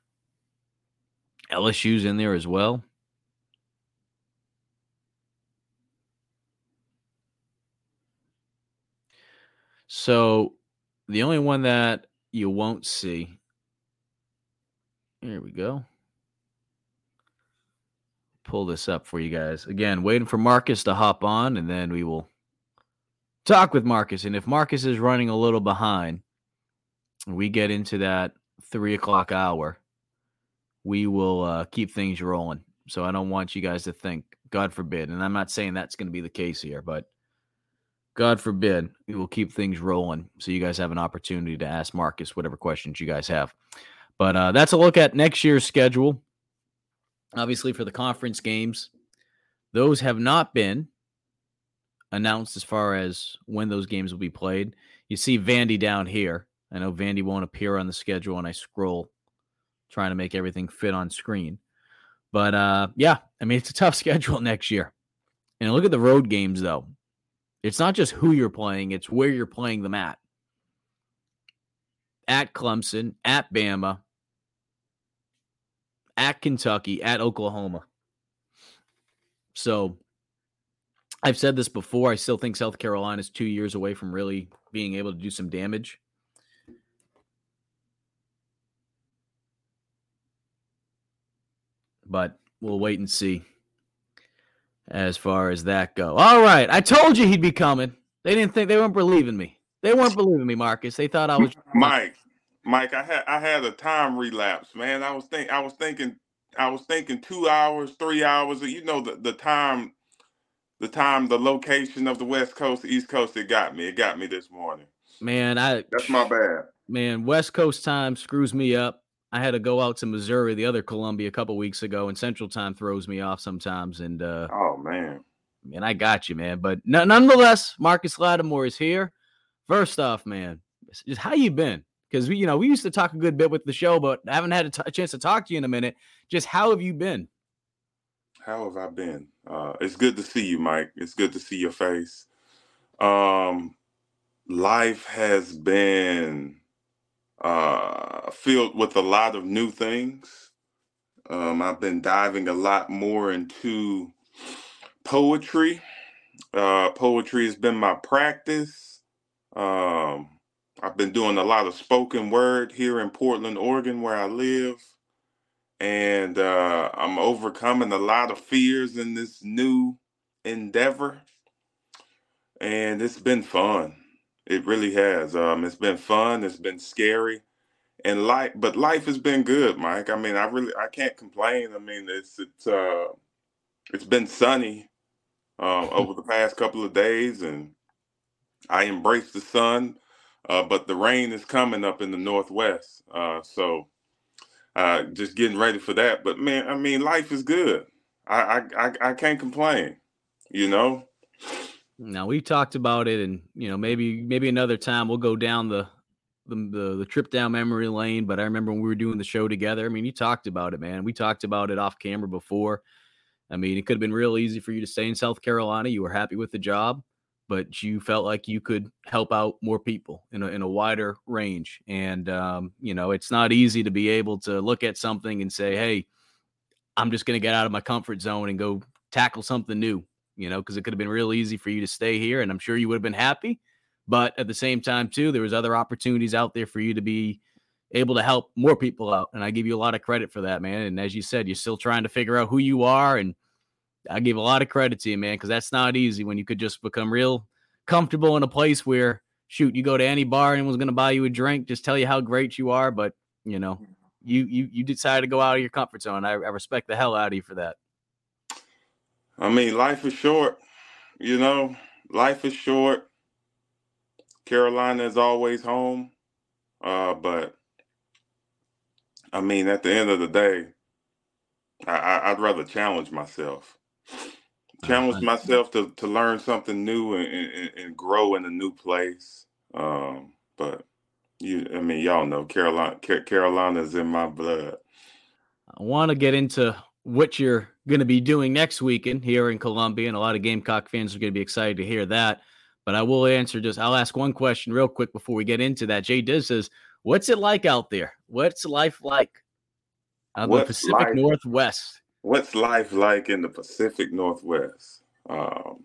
Speaker 2: LSU's in there as well. So the only one that you won't see. Here we go. Pull this up for you guys. Again, waiting for Marcus to hop on, and then we will talk with Marcus. And if Marcus is running a little behind, we get into that three o'clock hour, we will uh, keep things rolling. So I don't want you guys to think, God forbid, and I'm not saying that's going to be the case here, but God forbid, we will keep things rolling so you guys have an opportunity to ask Marcus whatever questions you guys have. But uh, that's a look at next year's schedule. Obviously, for the conference games, those have not been announced as far as when those games will be played. You see Vandy down here. I know Vandy won't appear on the schedule and I scroll, trying to make everything fit on screen. But uh, yeah, I mean, it's a tough schedule next year. And look at the road games, though. It's not just who you're playing, it's where you're playing them at. At Clemson, at Bama, at Kentucky, at Oklahoma. So I've said this before. I still think South Carolina is two years away from really being able to do some damage. But we'll wait and see as far as that go. All right, I told you he'd be coming. They didn't think they weren't believing me. They weren't believing me, Marcus. They thought I was
Speaker 1: Mike. Mike, I had I had a time relapse, man. I was think I was thinking I was thinking two hours, three hours. You know the the time, the time, the location of the West Coast, East Coast. It got me. It got me this morning.
Speaker 2: Man, I
Speaker 1: that's my bad.
Speaker 2: Man, West Coast time screws me up. I had to go out to Missouri, the other Columbia, a couple weeks ago, and Central Time throws me off sometimes. And uh,
Speaker 1: oh man,
Speaker 2: man, I got you, man. But n- nonetheless, Marcus Lattimore is here. First off, man, just how you been? Because we, you know, we used to talk a good bit with the show, but I haven't had a, t- a chance to talk to you in a minute. Just how have you been?
Speaker 1: How have I been? Uh, it's good to see you, Mike. It's good to see your face. Um, life has been uh, filled with a lot of new things. Um, I've been diving a lot more into poetry. Uh, poetry has been my practice. Um, I've been doing a lot of spoken word here in Portland, Oregon, where I live. And uh, I'm overcoming a lot of fears in this new endeavor. And it's been fun. It really has. Um, it's been fun. It's been scary, and life. But life has been good, Mike. I mean, I really I can't complain. I mean, it's it's uh, it's been sunny uh, over the past couple of days, and I embrace the sun. Uh, but the rain is coming up in the northwest, uh, so uh, just getting ready for that. But man, I mean, life is good. I I I, I can't complain. You know.
Speaker 2: Now we've talked about it, and you know maybe maybe another time we'll go down the the, the the trip down memory lane. But I remember when we were doing the show together. I mean, you talked about it, man. We talked about it off camera before. I mean, it could have been real easy for you to stay in South Carolina. You were happy with the job, but you felt like you could help out more people in a, in a wider range. And, um, you know, it's not easy to be able to look at something and say, hey, I'm just going to get out of my comfort zone and go tackle something new you know, because it could have been real easy for you to stay here, and I'm sure you would have been happy. But at the same time, too, there was other opportunities out there for you to be able to help more people out, and I give you a lot of credit for that, man. And as you said, you're still trying to figure out who you are, and I give a lot of credit to you, man, because that's not easy when you could just become real comfortable in a place where shoot, you go to any bar, anyone's going to buy you a drink, just tell you how great you are, but you know, you you you decided to go out of your comfort zone. I, I respect the hell out of you for that.
Speaker 1: I mean, life is short. You know, life is short. Carolina is always home. Uh, but I mean, at the end of the day, I, would rather challenge myself. Challenge myself to, to learn something new and, and, and grow in a new place. Um, but you, I mean, y'all know Carolina. Carolina is in my blood.
Speaker 2: I want to get into what you're going to be doing next weekend here in Columbia, and a lot of Gamecock fans are going to be excited to hear that. But I will answer just, I'll ask one question real quick before we get into that. Jay Diz says, What's it like out there? What's life like on the Pacific life, Northwest?
Speaker 1: What's life like in the Pacific Northwest? Um,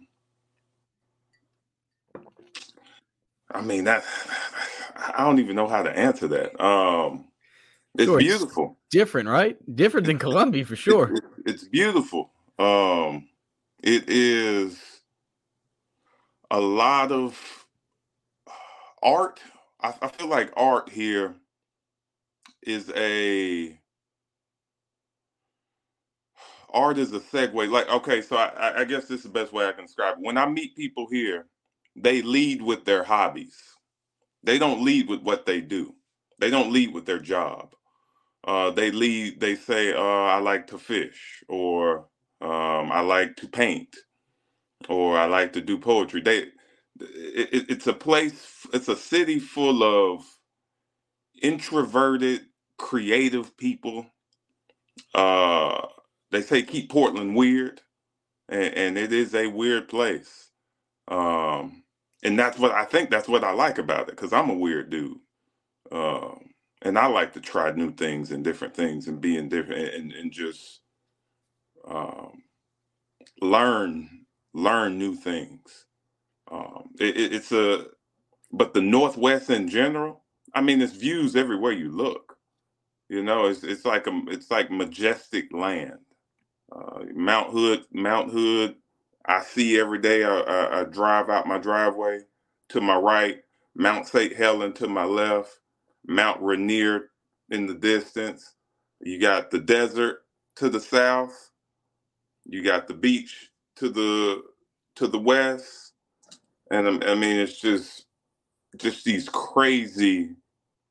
Speaker 1: I mean, that I don't even know how to answer that. Um, it's sure, beautiful.
Speaker 2: It's different, right? Different than Columbia for sure.
Speaker 1: It, it's beautiful. Um, it is a lot of art. I, I feel like art here is a art is a segue. Like, okay, so I, I guess this is the best way I can describe it. When I meet people here, they lead with their hobbies. They don't lead with what they do. They don't lead with their job uh, they lead. They say, uh, "I like to fish," or um, "I like to paint," or "I like to do poetry." They, it, it's a place. It's a city full of introverted, creative people. Uh, they say keep Portland weird, and, and it is a weird place. Um, and that's what I think. That's what I like about it because I'm a weird dude. Um, and I like to try new things and different things and be in different and, and just um, learn learn new things. Um, it, it, it's a but the Northwest in general. I mean, it's views everywhere you look. You know, it's it's like a it's like majestic land. Uh, Mount Hood, Mount Hood. I see every day. I, I, I drive out my driveway to my right. Mount St. Helen to my left Mount Rainier in the distance. You got the desert to the south. You got the beach to the to the west. And um, I mean, it's just just these crazy,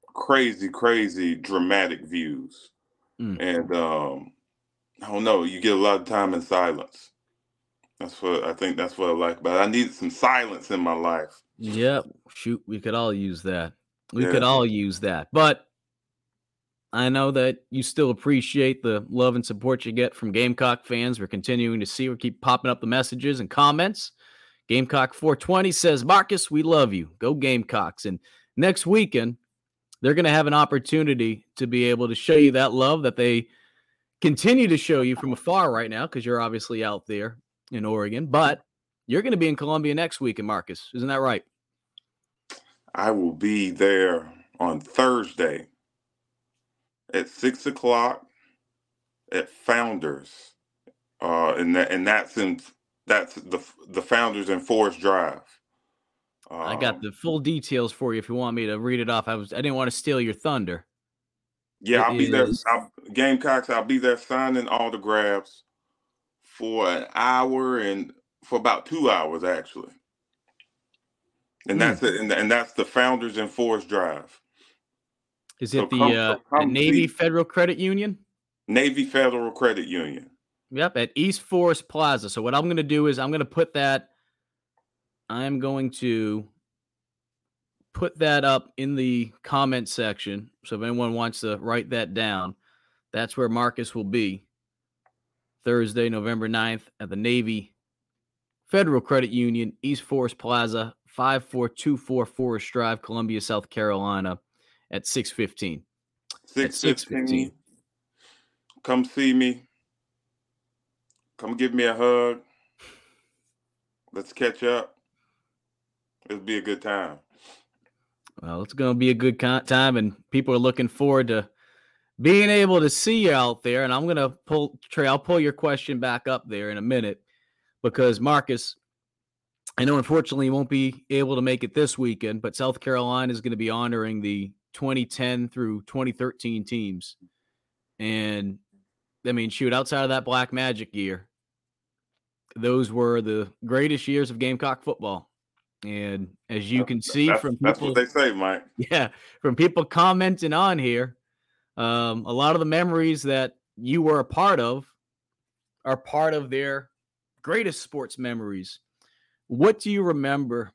Speaker 1: crazy, crazy dramatic views. Mm. And um, I don't know, you get a lot of time in silence. That's what I think that's what I like about it. I needed some silence in my life.
Speaker 2: Yep. Shoot, we could all use that. We yeah. could all use that. But I know that you still appreciate the love and support you get from Gamecock fans. We're continuing to see, we keep popping up the messages and comments. Gamecock 420 says, Marcus, we love you. Go Gamecocks. And next weekend, they're going to have an opportunity to be able to show you that love that they continue to show you from afar right now because you're obviously out there in Oregon, but you're going to be in Columbia next week, and Marcus, isn't that right?
Speaker 1: I will be there on Thursday at six o'clock at Founders, uh, and that and that's in that's the the Founders in Forest Drive.
Speaker 2: Um, I got um the full details for you if you want me to read it off. I was I didn't want to steal your thunder.
Speaker 1: Yeah, I'll be there. I'll, Gamecocks, I'll be there signing autographs for an hour and for about two hours actually. And mm. that's it. And, and, that's the Founders and Forest Drive.
Speaker 2: Is it so the, come, uh, the Navy. Federal Credit Union?
Speaker 1: Navy Federal Credit Union.
Speaker 2: Yep, at East Forest Plaza. So what I'm going to do is I'm going to put that. I'm going to put that up in the comment section. So if anyone wants to write that down, that's where Marcus will be Thursday, November 9th at the Navy Federal Credit Union, East Forest Plaza, 5424 Forest Drive, Columbia, South Carolina at 615.
Speaker 1: 615. Come see me. Come give me a hug. Let's catch up. It'll be a good time.
Speaker 2: Well, it's going to be a good time, and people are looking forward to being able to see you out there. And I'm going to pull Trey. I'll pull your question back up there in a minute because Marcus, I know unfortunately you won't be able to make it this weekend, but South Carolina is going to be honoring the 2010 through 2013 teams. And I mean, shoot, outside of that Black Magic year, those were the greatest years of Gamecock football. And as you can see
Speaker 1: that's,
Speaker 2: from people,
Speaker 1: that's what they say, Mike.
Speaker 2: Yeah, from people commenting on here, um, a lot of the memories that you were a part of are part of their greatest sports memories. What do you remember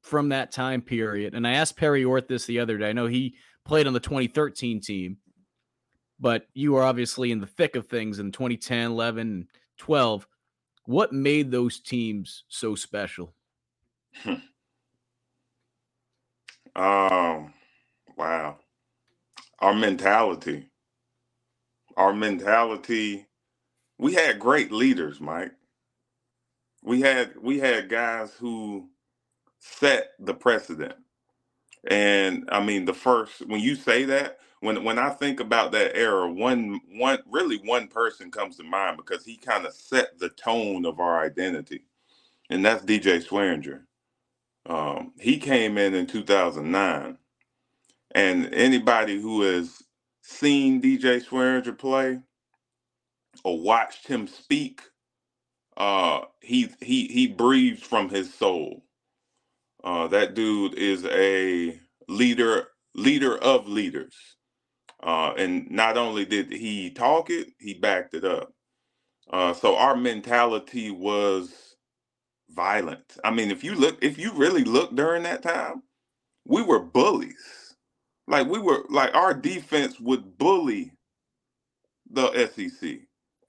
Speaker 2: from that time period? And I asked Perry Orth this the other day. I know he played on the 2013 team, but you were obviously in the thick of things in 2010, 11, 12. What made those teams so special?
Speaker 1: um, wow. Our mentality. Our mentality. We had great leaders, Mike. We had we had guys who set the precedent. And I mean the first when you say that, when when I think about that era, one one really one person comes to mind because he kind of set the tone of our identity, and that's DJ Swearinger. Um, he came in in 2009, and anybody who has seen DJ Swearinger play or watched him speak, uh, he he he breathes from his soul. Uh, that dude is a leader leader of leaders. Uh, and not only did he talk it, he backed it up. Uh, so our mentality was violent. I mean, if you look, if you really look during that time, we were bullies. Like we were, like our defense would bully the SEC,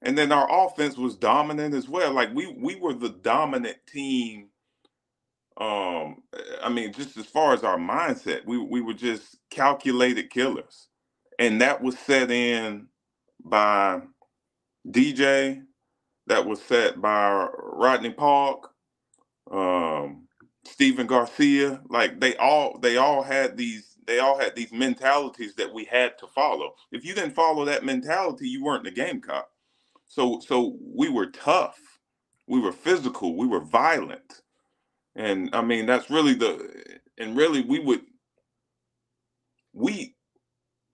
Speaker 1: and then our offense was dominant as well. Like we we were the dominant team. Um, I mean, just as far as our mindset, we we were just calculated killers and that was set in by DJ. That was set by Rodney Park, um, Stephen Garcia. Like they all, they all had these, they all had these mentalities that we had to follow. If you didn't follow that mentality, you weren't the Gamecock. So, so we were tough, we were physical, we were violent, and I mean that's really the, and really we would, we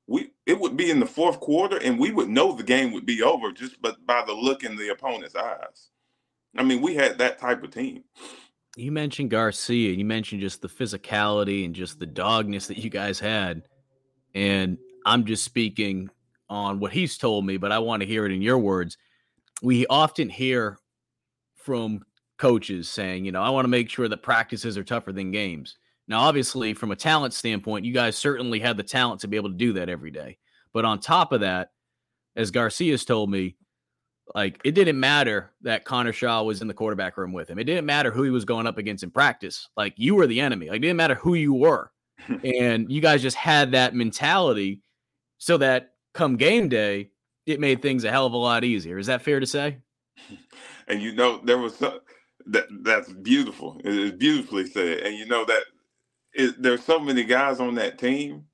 Speaker 1: we it would be in the fourth quarter and we would know the game would be over just but by the look in the opponent's eyes. I mean, we had that type of team.
Speaker 2: You mentioned Garcia, you mentioned just the physicality and just the dogness that you guys had. And I'm just speaking on what he's told me, but I want to hear it in your words. We often hear from coaches saying, you know, I want to make sure that practices are tougher than games. Now, obviously, from a talent standpoint, you guys certainly had the talent to be able to do that every day. But on top of that, as Garcia's told me, like it didn't matter that Connor Shaw was in the quarterback room with him. It didn't matter who he was going up against in practice. Like you were the enemy. Like it didn't matter who you were. and you guys just had that mentality so that come game day, it made things a hell of a lot easier. Is that fair to say?
Speaker 1: And you know, there was so, that that's beautiful. It is beautifully said. And you know that it, there's so many guys on that team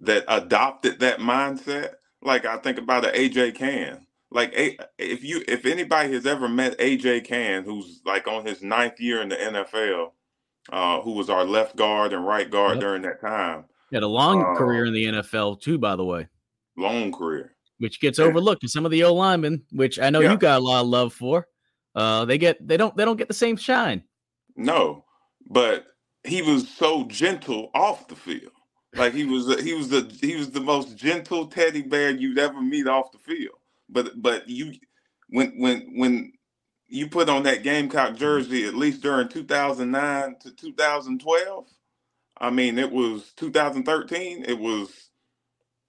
Speaker 1: that adopted that mindset. Like I think about an AJ Cann. Like if you if anybody has ever met AJ Cann, who's like on his ninth year in the NFL, uh, who was our left guard and right guard yep. during that time.
Speaker 2: He had a long uh, career in the NFL too, by the way.
Speaker 1: Long career.
Speaker 2: Which gets overlooked. And some of the O linemen, which I know yeah. you got a lot of love for, uh, they get they don't they don't get the same shine.
Speaker 1: No, but he was so gentle off the field. Like he was he was the he was the most gentle teddy bear you'd ever meet off the field. But but you when when when you put on that Gamecock jersey at least during 2009 to 2012, I mean it was 2013, it was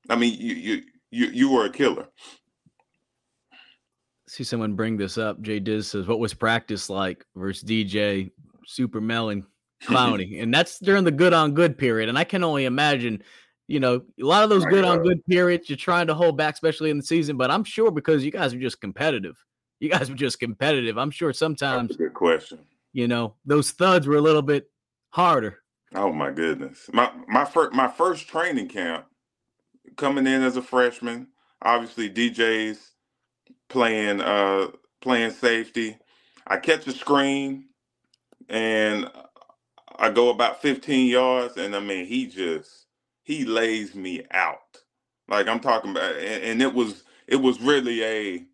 Speaker 1: I mean you you you you were a killer.
Speaker 2: See someone bring this up. Jay Diz says, "What was practice like versus DJ Super Melon Clowney, and that's during the good on good period. And I can only imagine, you know, a lot of those good on good periods you're trying to hold back, especially in the season. But I'm sure because you guys are just competitive, you guys were just competitive. I'm sure sometimes.
Speaker 1: good question.
Speaker 2: You know, those thuds were a little bit harder.
Speaker 1: Oh my goodness, my my first my first training camp, coming in as a freshman. Obviously, DJ's playing uh playing safety. I catch a screen and I go about 15 yards, and I mean, he just he lays me out. Like I'm talking about, and, and it was it was really a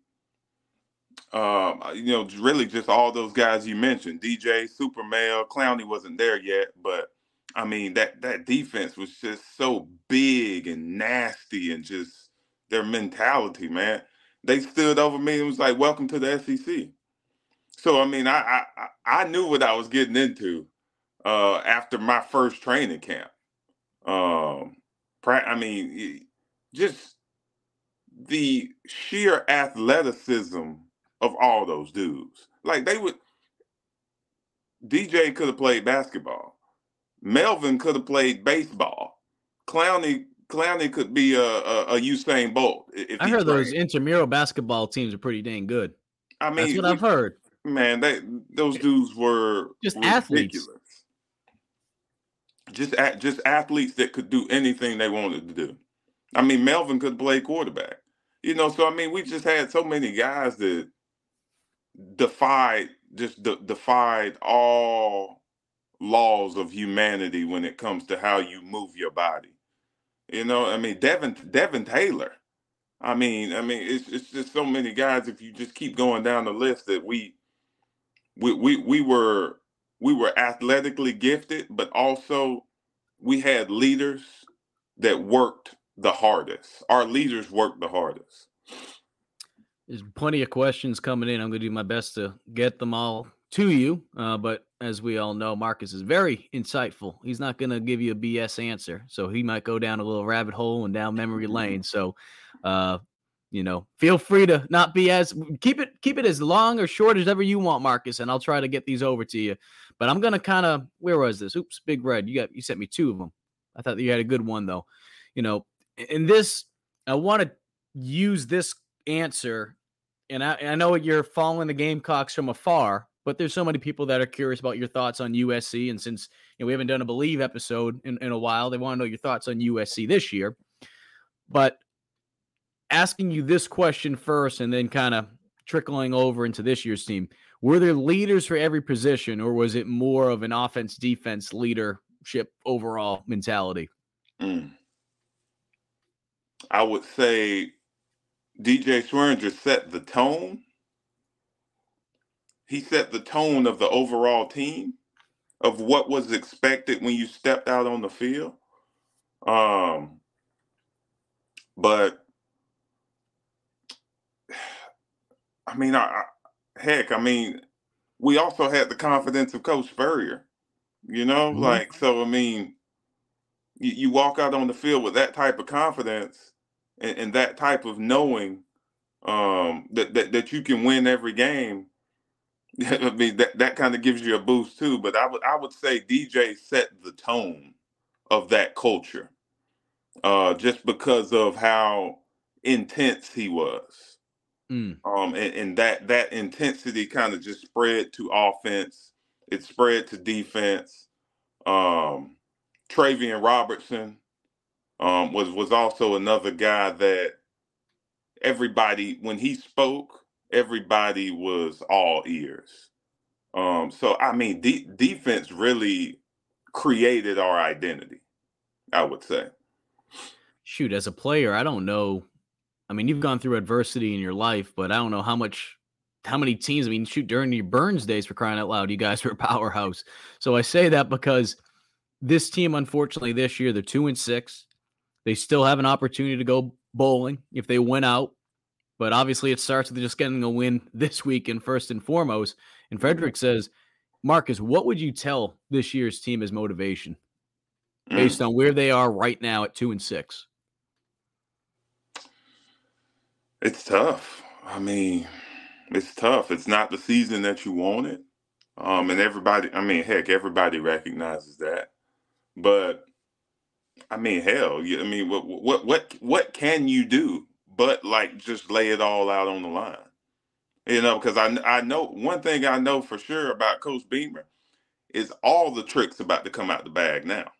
Speaker 1: um, you know, really just all those guys you mentioned, DJ, Super Male, Clowney wasn't there yet, but I mean that that defense was just so big and nasty, and just their mentality, man. They stood over me and was like, "Welcome to the SEC." So I mean, I I I knew what I was getting into uh, after my first training camp. Um, I mean, just the sheer athleticism of all those dudes. Like they would, DJ could have played basketball. Melvin could have played baseball. Clowney Clowney could be a, a, a Usain Bolt.
Speaker 2: I heard trained. those intramural basketball teams are pretty dang good. I mean, that's what we, I've heard.
Speaker 1: Man, they those dudes were
Speaker 2: just ridiculous. athletes
Speaker 1: just just athletes that could do anything they wanted to do. I mean, Melvin could play quarterback. You know, so I mean, we just had so many guys that defied just de- defied all laws of humanity when it comes to how you move your body. You know, I mean, Devin Devin Taylor. I mean, I mean, it's it's just so many guys. If you just keep going down the list, that we we we we were we were athletically gifted, but also we had leaders that worked the hardest. Our leaders worked the hardest.
Speaker 2: There's plenty of questions coming in. I'm going to do my best to get them all to you. Uh, but as we all know, Marcus is very insightful. He's not going to give you a BS answer. So he might go down a little rabbit hole and down memory lane. So, uh, you know, feel free to not be as keep it keep it as long or short as ever you want, Marcus, and I'll try to get these over to you. But I'm gonna kind of where was this? Oops, big red. You got you sent me two of them. I thought you had a good one though. You know, in this, I want to use this answer, and I, I know you're following the Gamecocks from afar, but there's so many people that are curious about your thoughts on USC. And since you know, we haven't done a Believe episode in, in a while, they want to know your thoughts on USC this year. But asking you this question first and then kind of trickling over into this year's team. Were there leaders for every position, or was it more of an offense defense leadership overall mentality? Mm.
Speaker 1: I would say DJ Swearinger set the tone. He set the tone of the overall team of what was expected when you stepped out on the field. Um, but I mean, I, heck, I mean, we also had the confidence of Coach Spurrier. You know, mm-hmm. like so. I mean, you, you, walk out on the field with that type of confidence and, and that type of knowing um, that, that that you can win every game. I mean, that that kind of gives you a boost too. But I would I would say DJ set the tone of that culture, uh, just because of how intense he was. Mm. Um, and, and that that intensity kind of just spread to offense. It spread to defense. Um, Travian Robertson um, was was also another guy that everybody when he spoke, everybody was all ears. Um, so I mean, de- defense really created our identity. I would say.
Speaker 2: Shoot, as a player, I don't know. I mean, you've gone through adversity in your life, but I don't know how much, how many teams. I mean, shoot, during your Byrnes days, for crying out loud, you guys were a powerhouse. So I say that because this team, unfortunately, this year they're two and six. They still have an opportunity to go bowling if they win out. But obviously, it starts with just getting a win this week and first and foremost. And Frederick says, Marcus, what would you tell this year's team as motivation mm. based on where they are right now at two and six?
Speaker 1: It's tough. I mean, it's tough. It's not the season that you wanted. Um, and everybody, I mean, heck, everybody recognizes that. But I mean, hell, I mean, what what what what can you do but like just lay it all out on the line? You know, because I I know one thing I know for sure about Coach Beamer is all the tricks about to come out the bag now.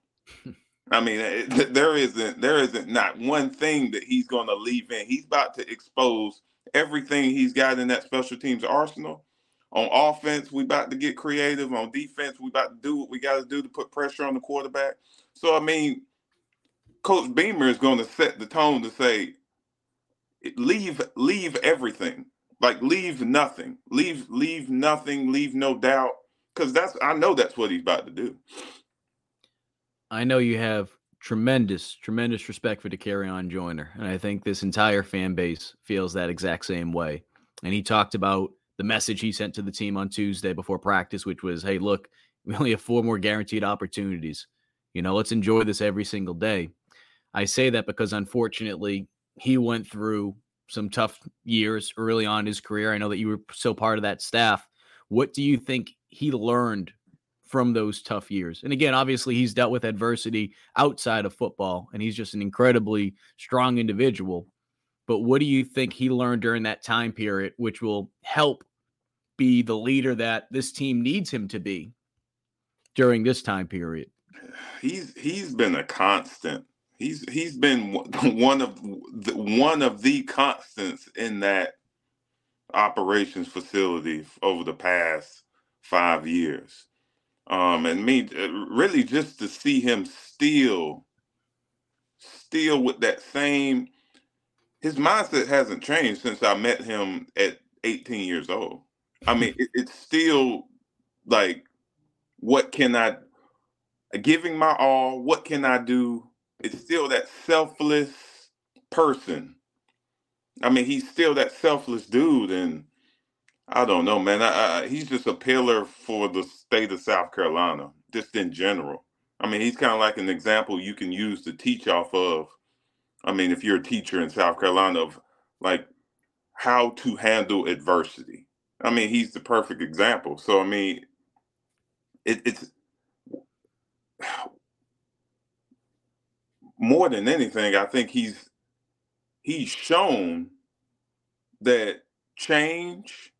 Speaker 1: I mean, eh, eh, it, there isn't there isn't not one thing that he's going to leave in. He's about to expose everything he's got in that special teams arsenal. On offense, we about to get creative. On defense, we about to do what we got to do to put pressure on the quarterback. So I mean, Coach Beamer is going to set the tone to say, leave, leave everything, like leave nothing, leave, leave nothing, leave no doubt, because that's I know that's what he's about to do.
Speaker 2: I know you have tremendous, tremendous respect for Dakereon Joyner, and I think this entire fan base feels that exact same way. And he talked about the message he sent to the team on Tuesday before practice, which was, "Hey, look, we only have four more guaranteed opportunities. You know, let's enjoy this every single day." I say that because unfortunately he went through some tough years early on in his career. I know that you were still part of that staff. What do you think he learned from those tough years? And again, obviously, he's dealt with adversity outside of football, and he's just an incredibly strong individual. But what do you think he learned during that time period, which will help be the leader that this team needs him to be during this time period?
Speaker 1: He's he's been a constant He's he's been one of the, one of the constants in that operations facility over the past five years. Um, and me uh, really just to see him still, still with that same, his mindset hasn't changed since I met him at 18 years old. I mean, it, it's still like, what can I, giving my all, what can I do it's still that selfless person. I mean, he's still that selfless dude, and I don't know, man. I, I, he's just a pillar for the state of South Carolina, just in general. I mean, he's kind of like an example you can use to teach off of. I mean, if you're a teacher in South Carolina, of like how to handle adversity. I mean, he's the perfect example. So, I mean, it, it's more than anything, I think he's he's shown that change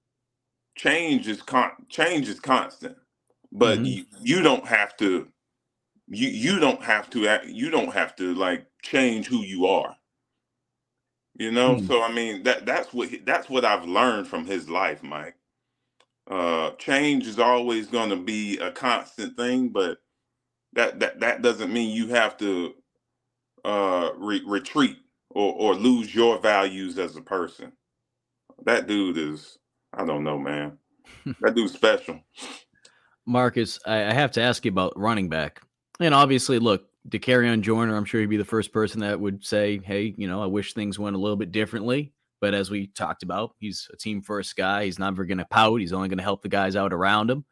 Speaker 1: change is con change is constant, but mm-hmm. you, you don't have to you you don't have to act, you don't have to like change who you are. You know, mm-hmm. so I mean that that's what that's what I've learned from his life, Mike. Uh, change is always going to be a constant thing, but that that that doesn't mean you have to uh, re- retreat or, or lose your values as a person. That dude is, I don't know, man. that dude's special.
Speaker 2: Marcus, I, I have to ask you about running back. And obviously, look, Dakereon Joyner, I'm sure he'd be the first person that would say, hey, you know, I wish things went a little bit differently. But as we talked about, he's a team first guy. He's never going to pout. He's only going to help the guys out around him.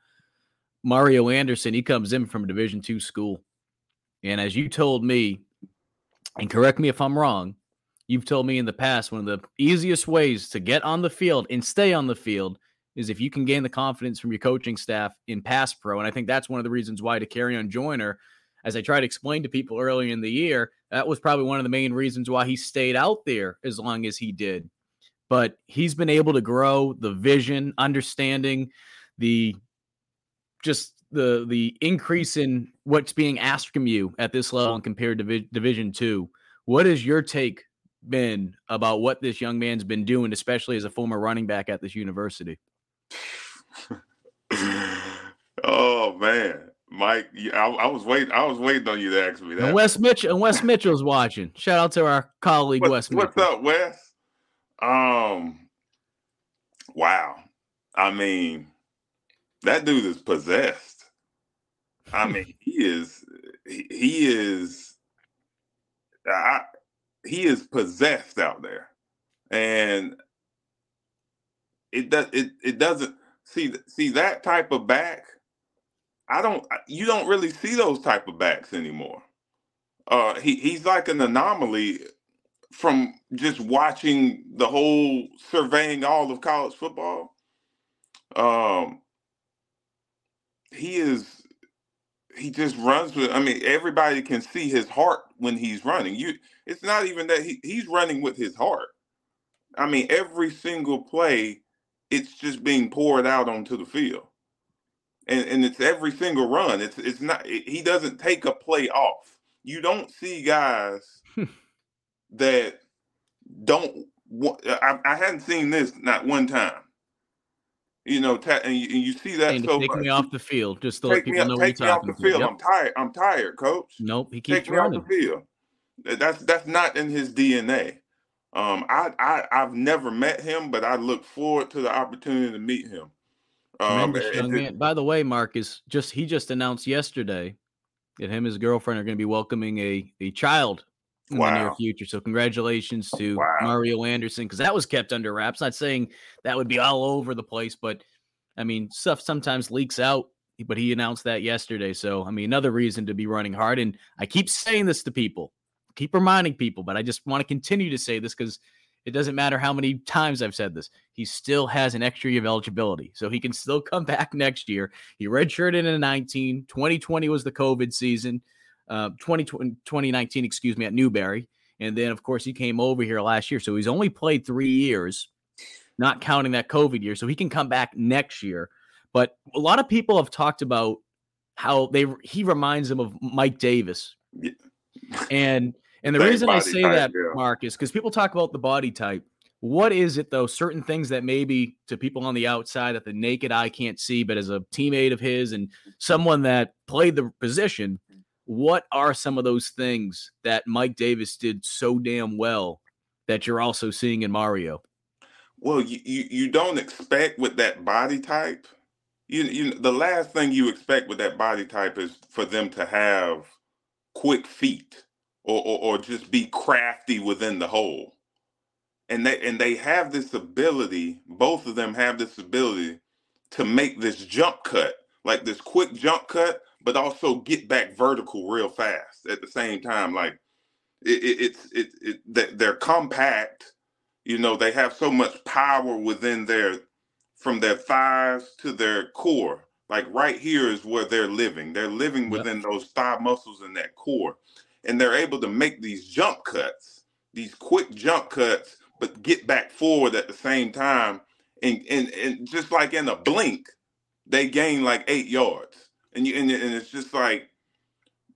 Speaker 2: Mario Anderson, he comes in from a Division two school. And as you told me, and correct me if I'm wrong, you've told me in the past one of the easiest ways to get on the field and stay on the field is if you can gain the confidence from your coaching staff in pass pro. And I think that's one of the reasons why Dakereon Joyner, as I tried to explain to people earlier in the year, that was probably one of the main reasons why he stayed out there as long as he did. But he's been able to grow the vision, understanding the just the the increase in what's being asked from you at this level and compared to Div- Division Two. What has your take been about what this young man's been doing, especially as a former running back at this university?
Speaker 1: oh man, Mike, I, I, was waiting. I was waiting on you to ask me that.
Speaker 2: And Wes Mitchell and Wes Mitchell's watching. Shout out to our colleague
Speaker 1: what,
Speaker 2: Wes.
Speaker 1: What's
Speaker 2: Mitchell.
Speaker 1: up, Wes? Um, wow. I mean, that dude is possessed. I mean, he is. He, is. I, he is possessed out there, and it does. It it doesn't see see that type of back I don't you don't really see those type of backs anymore. Uh he he's like an anomaly from just watching the whole surveying all of college football. Um he is he just runs with I mean everybody can see his heart when he's running. You it's not even that he, he's running with his heart. I mean every single play it's just being poured out onto the field and, and it's every single run. It's it's not he doesn't take a play off. You don't see guys hmm. that don't. I, I hadn't seen this not one time. You know, ta- and, you, and, you, see that so
Speaker 2: take
Speaker 1: much.
Speaker 2: me off the field just to
Speaker 1: take
Speaker 2: let people
Speaker 1: me,
Speaker 2: know
Speaker 1: take me off the field.
Speaker 2: Yep.
Speaker 1: I'm tired. I'm tired, coach.
Speaker 2: Nope, he keeps
Speaker 1: take me
Speaker 2: running.
Speaker 1: off the field. That's that's not in his DNA. Um, I, I I've never met him, but I look forward to the opportunity to meet him.
Speaker 2: Um, young man. By the way, Marcus just he just announced yesterday that him and his girlfriend are going to be welcoming a a child in wow. the near future. So congratulations to wow. Mario Anderson because that was kept under wraps. Not saying that would be all over the place, but I mean stuff sometimes leaks out. But he announced that yesterday. So I mean another reason to be running hard. And I keep saying this to people, keep reminding people, but I just want to continue to say this because it doesn't matter how many times I've said this. He still has an extra year of eligibility. So he can still come back next year. He redshirted in 19. 2020 was the COVID season. Uh, 2020, 2019, excuse me, at Newberry. And then, of course, he came over here last year. So he's only played three years, not counting that COVID year. So he can come back next year. But a lot of people have talked about how they he reminds them of Mike Davis. And and the reason I say type, that, yeah. Mark, is because people talk about the body type. What is it though? Certain things that maybe to people on the outside that the naked eye can't see, but as a teammate of his and someone that played the position, what are some of those things that Mike Davis did so damn well that you're also seeing in Mario?
Speaker 1: Well, you you, you don't expect with that body type. You, you the last thing you expect with that body type is for them to have quick feet or, or, or just be crafty within the hole. And they and they have this ability, both of them have this ability to make this jump cut, like this quick jump cut, but also get back vertical real fast at the same time. Like it, it, it's it, it they're compact, you know, they have so much power within their from their thighs to their core. Like right here is where they're living. They're living within those thigh muscles and that core and they're able to make these jump cuts, these quick jump cuts, but get back forward at the same time. And and, and just like in a blink, they gain like eight yards. And you and, and it's just like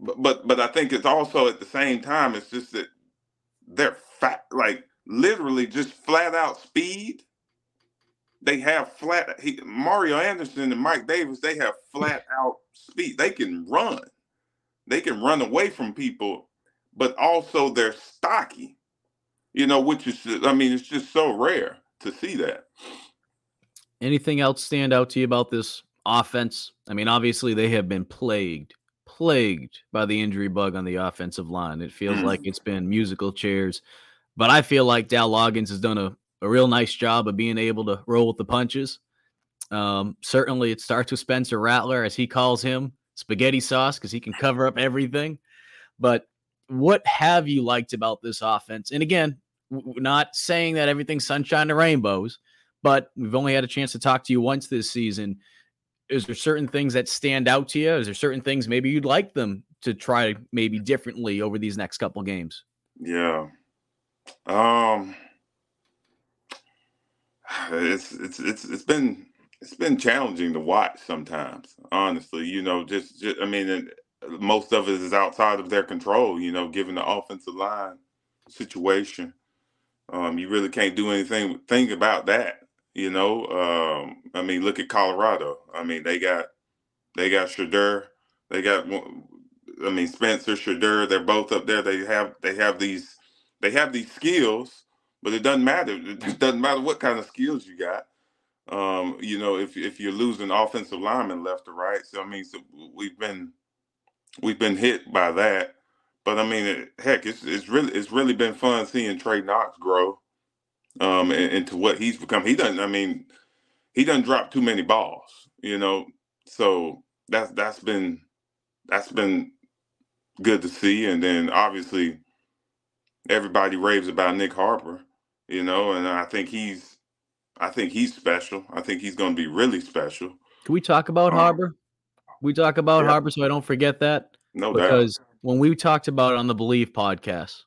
Speaker 1: but, but but I think it's also at the same time, it's just that they're fat like literally just flat out speed. They have flat he, Mario Anderson and Mike Davis, they have flat out speed. They can run they can run away from people, but also they're stocky, you know, which is, I mean, it's just so rare to see that.
Speaker 2: Anything else stand out to you about this offense? I mean, obviously they have been plagued, plagued by the injury bug on the offensive line. It feels mm. like it's been musical chairs, but I feel like Dowell Loggains has done a, a real nice job of being able to roll with the punches. Um, certainly, it starts with Spencer Rattler, as he calls him spaghetti sauce because he can cover up everything. But what have you liked about this offense? And again, not saying that everything's sunshine and rainbows, but we've only had a chance to talk to you once this season. Is there certain things that stand out to you? Is there certain things maybe you'd like them to try maybe differently over these next couple games?
Speaker 1: Yeah. Um it's it's it's it's been it's been challenging to watch sometimes, honestly. You know, just, just I mean, most of it is outside of their control, you know, given the offensive line situation. Um, you really can't do anything think about that, you know. Um, I mean, look at Colorado. I mean, they got they got Shedeur, they got I mean Spencer Shedeur, they're both up there. They have they have these they have these skills, but it doesn't matter. It doesn't matter what kind of skills you got. Um, you know, if if you're losing offensive linemen left or right. So I mean, so we've been we've been hit by that. But I mean, it, heck, it's it's really it's really been fun seeing Trey Knox grow um, into what he's become. He doesn't. I mean, he doesn't drop too many balls. You know, so that's that's been that's been good to see. And then obviously, everybody raves about Nyck Harbor. You know, and I think he's I think he's special. I think he's going to be really special.
Speaker 2: Can we talk about um, Harbor? We talk about yeah. Harbor so I don't forget that.
Speaker 1: No
Speaker 2: because
Speaker 1: doubt.
Speaker 2: when we talked about it on the Believe podcast,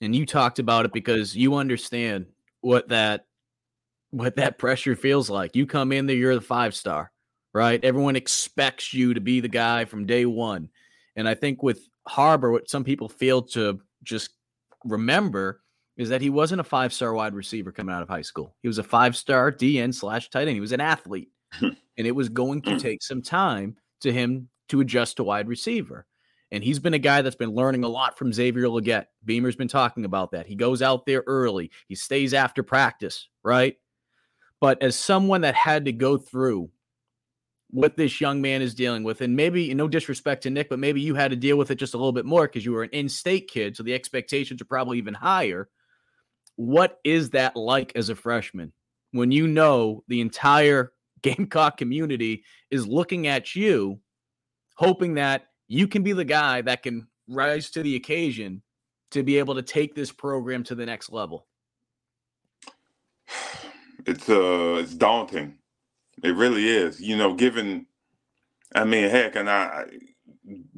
Speaker 2: and you talked about it because you understand what that what that pressure feels like. You come in there, you're the five star, right? Everyone expects you to be the guy from day one. And I think with Harbor, what some people fail to just remember is that he wasn't a five star wide receiver coming out of high school. He was a five star DN slash tight end. He was an athlete. Hmm. and it was going to hmm. take some time to him to adjust to wide receiver. And he's been a guy that's been learning a lot from Xavier Legette. Beamer's been talking about that. He goes out there early, he stays after practice, right? But as someone that had to go through what this young man is dealing with, and maybe no disrespect to Nyck, but maybe you had to deal with it just a little bit more because you were an in state kid. So the expectations are probably even higher. What is that like as a freshman when you know the entire Gamecock community is looking at you, hoping that you can be the guy that can rise to the occasion to be able to take this program to the next level?
Speaker 1: It's uh it's daunting. It really is. You know, given I mean, heck, and I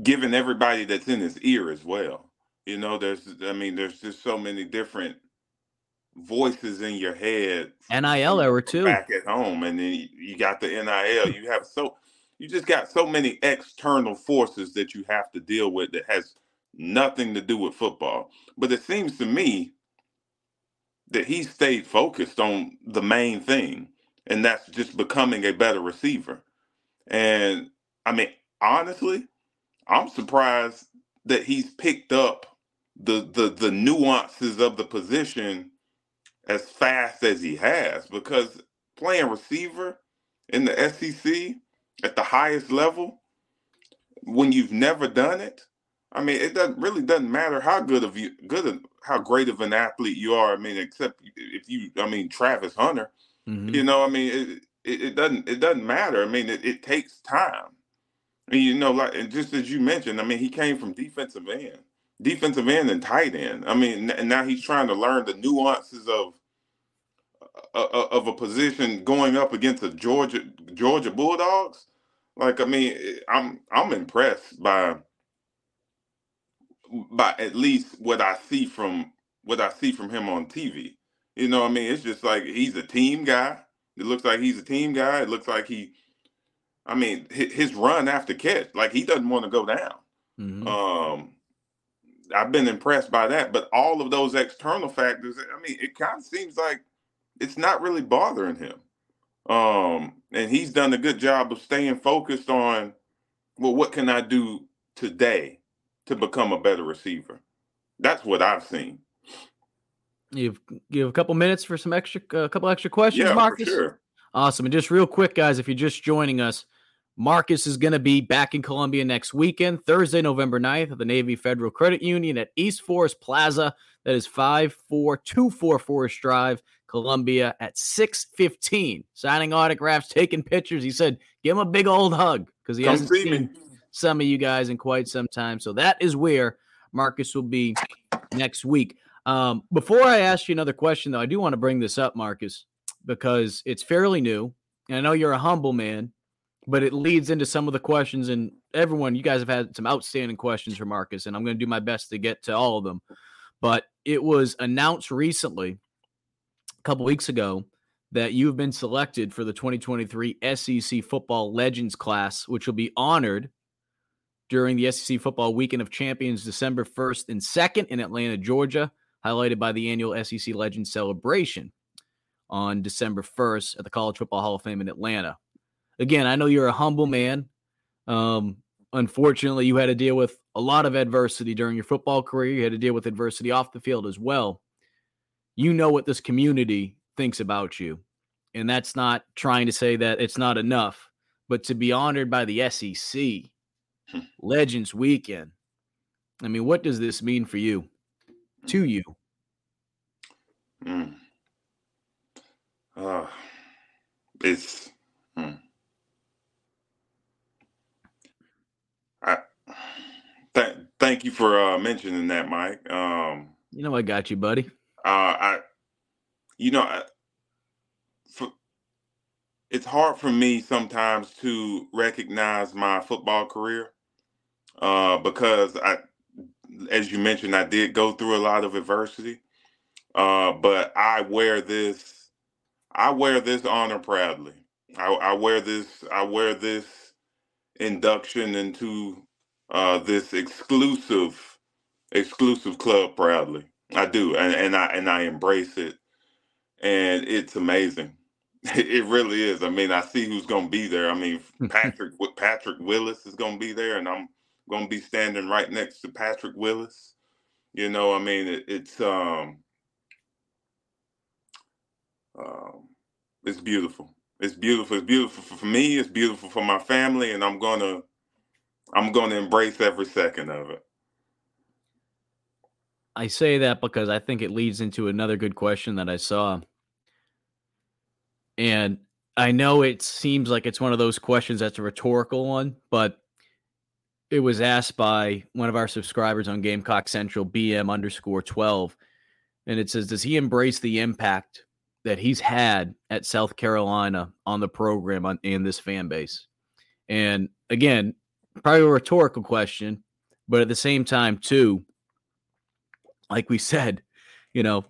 Speaker 1: given everybody that's in his ear as well. You know, there's I mean, there's just so many different voices in your head.
Speaker 2: NIL era too.
Speaker 1: Back at home, and then you got the NIL. You have so you just got so many external forces that you have to deal with that has nothing to do with football. But it seems to me that he stayed focused on the main thing, and that's just becoming a better receiver. And I mean, honestly, I'm surprised that he's picked up the the the nuances of the position as fast as he has because playing receiver in the SEC at the highest level when you've never done it, I mean, it doesn't really doesn't matter how good of you good of, how great of an athlete you are. I mean, except if you, I mean, Travis Hunter, mm-hmm. you know, I mean, it, it, it, doesn't it doesn't matter. I mean, it, it takes time. And you know, like and just as you mentioned, I mean, he came from defensive end, defensive end and tight end. I mean, and now he's trying to learn the nuances of of a position going up against the Georgia Georgia Bulldogs. Like I mean, I'm I'm impressed by by at least what I see from what I see from him on TV. You know, what I mean, it's just like he's a team guy. It looks like he's a team guy. It looks like he, I mean, his run after catch, like he doesn't want to go down. Mm-hmm. Um, I've been impressed by that, but all of those external factors, I mean, it kind of seems like it's not really bothering him. Um, and he's done a good job of staying focused on, well, what can I do today to become a better receiver? That's what I've seen.
Speaker 2: You've give a couple minutes for some extra, a uh, couple extra questions,
Speaker 1: yeah,
Speaker 2: Marcus.
Speaker 1: sure.
Speaker 2: Awesome. And just real quick, guys, if you're just joining us, Marcus is going to be back in Columbia next weekend, Thursday, November 9th, at the Navy Federal Credit Union at East Forest Plaza. That is 54244 Forest Drive. Columbia at 6:15. Signing autographs, taking pictures. He said, "Give him a big old hug" because he Come hasn't seen me. some of you guys in quite some time. So that is where Marcus will be next week. Um, before I ask you another question, though, I do want to bring this up, Marcus, because it's fairly new, and I know you're a humble man, but it leads into some of the questions. And everyone, you guys have had some outstanding questions for Marcus, and I'm going to do my best to get to all of them. But it was announced recently, a couple weeks ago, that you've been selected for the 2023 SEC Football Legends class, which will be honored during the SEC Football Weekend of Champions December 1st and 2nd in Atlanta, Georgia, highlighted by the annual SEC Legends celebration on December 1st at the College Football Hall of Fame in Atlanta. Again, I know you're a humble man. Um, unfortunately, you had to deal with a lot of adversity during your football career. You had to deal with adversity off the field as well. You know what this community thinks about you. And that's not trying to say that it's not enough, but to be honored by the SEC hmm. Legends Weekend. I mean, what does this mean for you? To you?
Speaker 1: Mm. Uh, it's hmm. I th- thank you for uh, mentioning that, Mike. Um,
Speaker 2: you know I got you, buddy.
Speaker 1: Uh, I, you know, I, for, it's hard for me sometimes to recognize my football career uh, because I, as you mentioned, I did go through a lot of adversity. Uh, but I wear this, I wear this honor proudly. I, I wear this, I wear this induction into uh, this exclusive, exclusive club proudly. I do, and, and I and I embrace it, and it's amazing. It really is. I mean, I see who's going to be there. I mean, Patrick Patrick Willis is going to be there, and I'm going to be standing right next to Patrick Willis. You know, I mean, it, it's um, um, it's beautiful. It's beautiful. It's beautiful for me. It's beautiful for my family, and I'm gonna, I'm gonna embrace every second of it.
Speaker 2: I say that because I think it leads into another good question that I saw. And I know it seems like it's one of those questions that's a rhetorical one, but it was asked by one of our subscribers on Gamecock Central, BM underscore 12. And it says, Does he embrace the impact that he's had at South Carolina on the program and this fan base? And again, probably a rhetorical question, but at the same time, too, like we said, you know,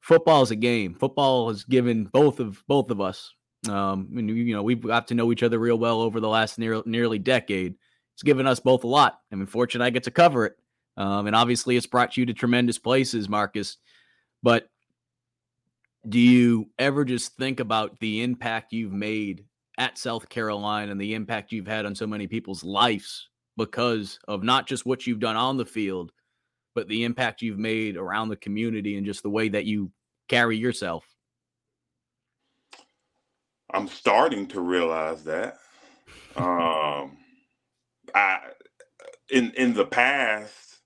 Speaker 2: football is a game. Football has given both of both of us. Um, and you know, we've got to know each other real well over the last near, nearly decade it's given us both a lot. I'm fortunate I get to cover it. Um, and obviously, it's brought you to tremendous places, Marcus. But do you ever just think about the impact you've made at South Carolina and the impact you've had on so many people's lives because of not just what you've done on the field, but the impact you've made around the community and just the way that you carry yourself?
Speaker 1: I'm starting to realize that. Um, I in in the past,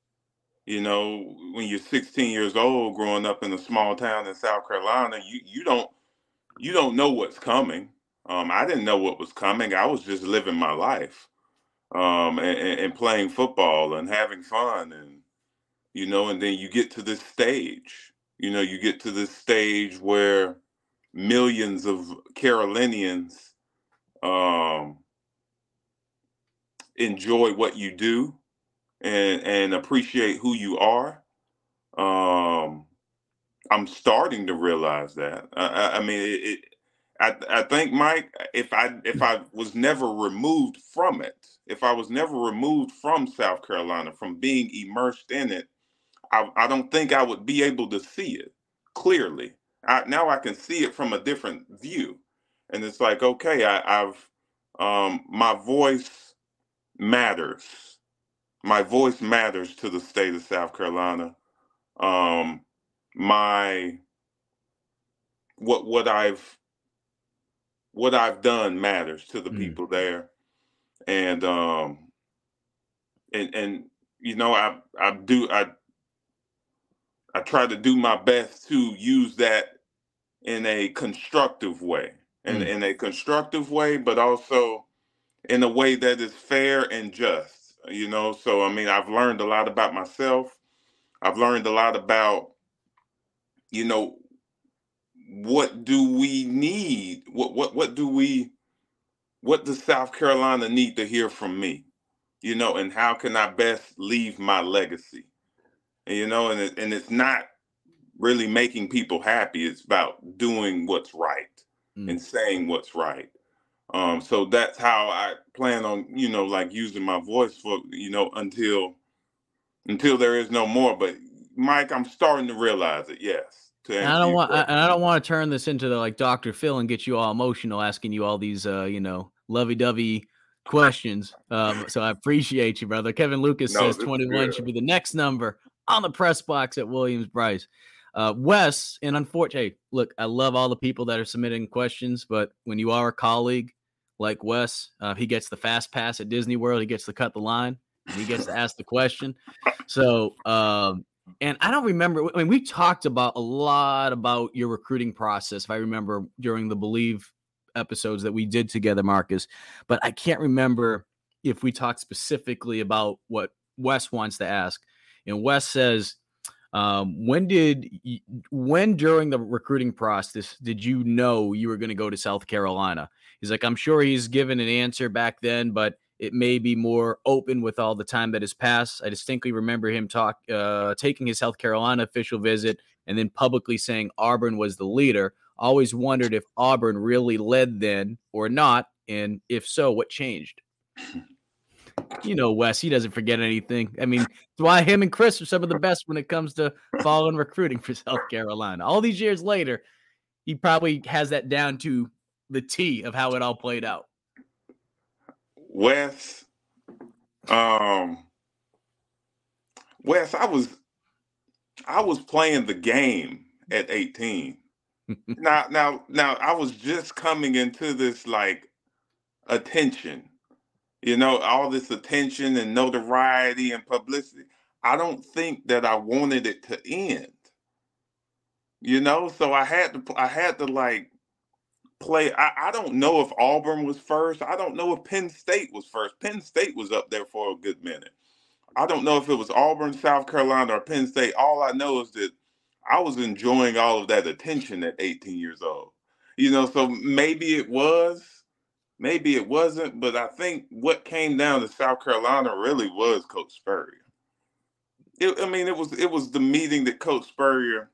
Speaker 1: you know, when you're 16 years old, growing up in a small town in South Carolina, you you don't you don't know what's coming. Um, I didn't know what was coming. I was just living my life, um, and, and playing football and having fun, and you know, and then you get to this stage. You know, you get to this stage where millions of Carolinians um, enjoy what you do and and appreciate who you are. Um, I'm starting to realize that. I, I mean, it, it, I I think Mike, if I if I was never removed from it, if I was never removed from South Carolina, from being immersed in it, I, I don't think I would be able to see it clearly. I, now I can see it from a different view, and it's like, okay, I, I've um, my voice matters. My voice matters to the state of South Carolina. Um, my what what I've what I've done matters to the mm. people there, and um, and and you know I I do I I try to do my best to use that in a constructive way, and mm. in a constructive way, but also in a way that is fair and just you know so i mean i've learned a lot about myself i've learned a lot about you know what do we need what what what do we what does South Carolina need to hear from me? You know, and how can I best leave my legacy? And, you know, and it, and it's not really making people happy. It's about doing what's right mm. and saying what's right. Um, so that's how I plan on, you know, like using my voice for, you know, until until there is no more. But Mike, I'm starting to realize it. Yes.
Speaker 2: I don't want, and I don't want to turn this into the like Dr. Phil and get you all emotional, asking you all these, uh, you know, lovey-dovey questions. Um, so I appreciate you, brother. Kevin Lucas no, says 21 should be the next number on the press box at Williams Brice. Uh, Wes, and unfortunately, look, I love all the people that are submitting questions, but when you are a colleague like Wes, uh, he gets the fast pass at Disney World. He gets to cut the line. he gets to ask the question. So, um, and I don't remember. I mean, we talked about a lot about your recruiting process. If I remember during the Believe episodes that we did together, Marcus, but I can't remember if we talked specifically about what Wes wants to ask. And Wes says um, when did when during the recruiting process did you know you were going to go to South Carolina? He's like, I'm sure he's given an answer back then, but it may be more open with all the time that has passed. I distinctly remember him talk uh, taking his South Carolina official visit and then publicly saying Auburn was the leader. Always wondered if Auburn really led then or not, and if so, what changed? you know, Wes, he doesn't forget anything. I mean, that's why him and Chris are some of the best when it comes to following recruiting for South Carolina. All these years later, he probably has that down to the T of how it all played out.
Speaker 1: Wes, um, Wes, I was, I was playing the game at 18. now, now, now, I was just coming into this like attention you know, all this attention and notoriety and publicity. I don't think that I wanted it to end. You know, so I had to I had to like play. I, I don't know if Auburn was first. I don't know if Penn State was first. Penn State was up there for a good minute. I don't know if it was Auburn, South Carolina, or Penn State. All I know is that I was enjoying all of that attention at 18 years old. You know, so maybe it was, maybe it wasn't, but I think what came down to South Carolina really was Coach Spurrier. It, I mean, it was it was the meeting that Coach Spurrier.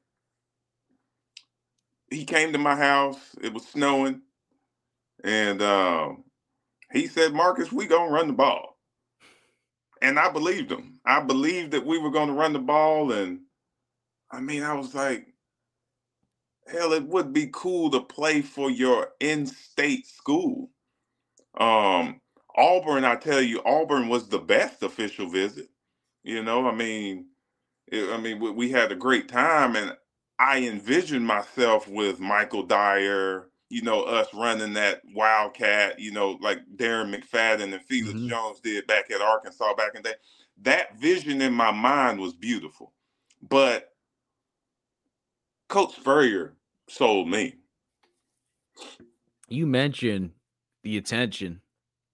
Speaker 1: He came to my house. It was snowing, and um, he said, "Marcus, we gonna run the ball." And I believed him. I believed that we were going to run the ball, and I mean, I was like, hell, it would be cool to play for your in-state school. Um, Auburn, I tell you, Auburn was the best official visit. You know, I mean, it, I mean, we, we, had a great time, and I envisioned myself with Michael Dyer. You know, us running that Wildcat. You know, like Darren McFadden and Felix mm-hmm. Jones did back at Arkansas back in the day. That vision in my mind was beautiful, but Coach Spurrier sold me.
Speaker 2: You mentioned the attention.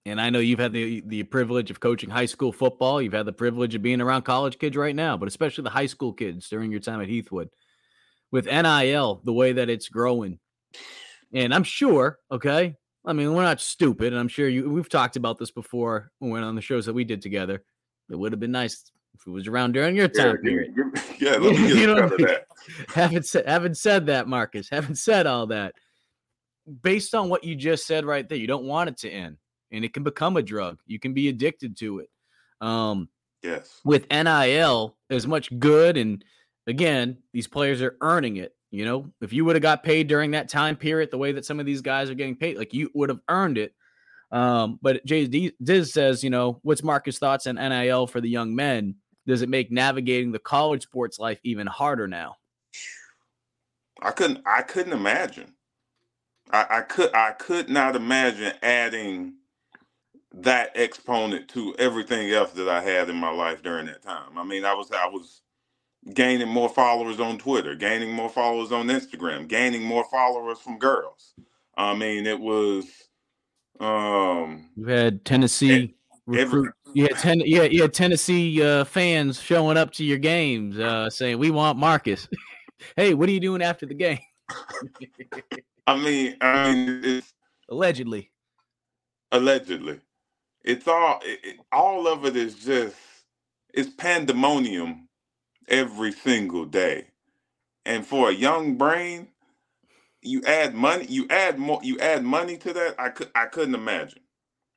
Speaker 2: And I know you've had the the privilege of coaching high school football. You've had the privilege of being around college kids right now, but especially the high school kids during your time at Heathwood. With NIL, the way that it's growing. And I'm sure, okay, I mean, we're not stupid, and I'm sure you we've talked about this before when we went on the shows that we did together. It would have been nice if it was around during your time yeah, period.
Speaker 1: Yeah, let me get you know, that.
Speaker 2: Haven't said haven't said that, Marcus. Haven't said all that based on what you just said right there, you don't want it to end and it can become a drug. You can be addicted to it. Um,
Speaker 1: yes.
Speaker 2: With NIL, as much good and again, these players are earning it. You know, if you would have got paid during that time period, the way that some of these guys are getting paid, like you would have earned it. Um, but Jay Diz says, you know, what's Marcus' thoughts on NIL for the young men? Does it make navigating the college sports life even harder now?
Speaker 1: I couldn't. I couldn't imagine. I, I could I could not imagine adding that exponent to everything else that I had in my life during that time. I mean, I was I was gaining more followers on Twitter, gaining more followers on Instagram, gaining more followers from girls. I mean, it was um
Speaker 2: you had Tennessee recruit you had ten yeah, you had Tennessee uh, fans showing up to your games uh, saying we want Marcus. hey, what are you doing after the game?
Speaker 1: I mean, I mean, it's
Speaker 2: allegedly.
Speaker 1: Allegedly, it's all it, it, all of it is just it's pandemonium every single day, and for a young brain, you add money, you add more, you add money to that. I could I couldn't imagine.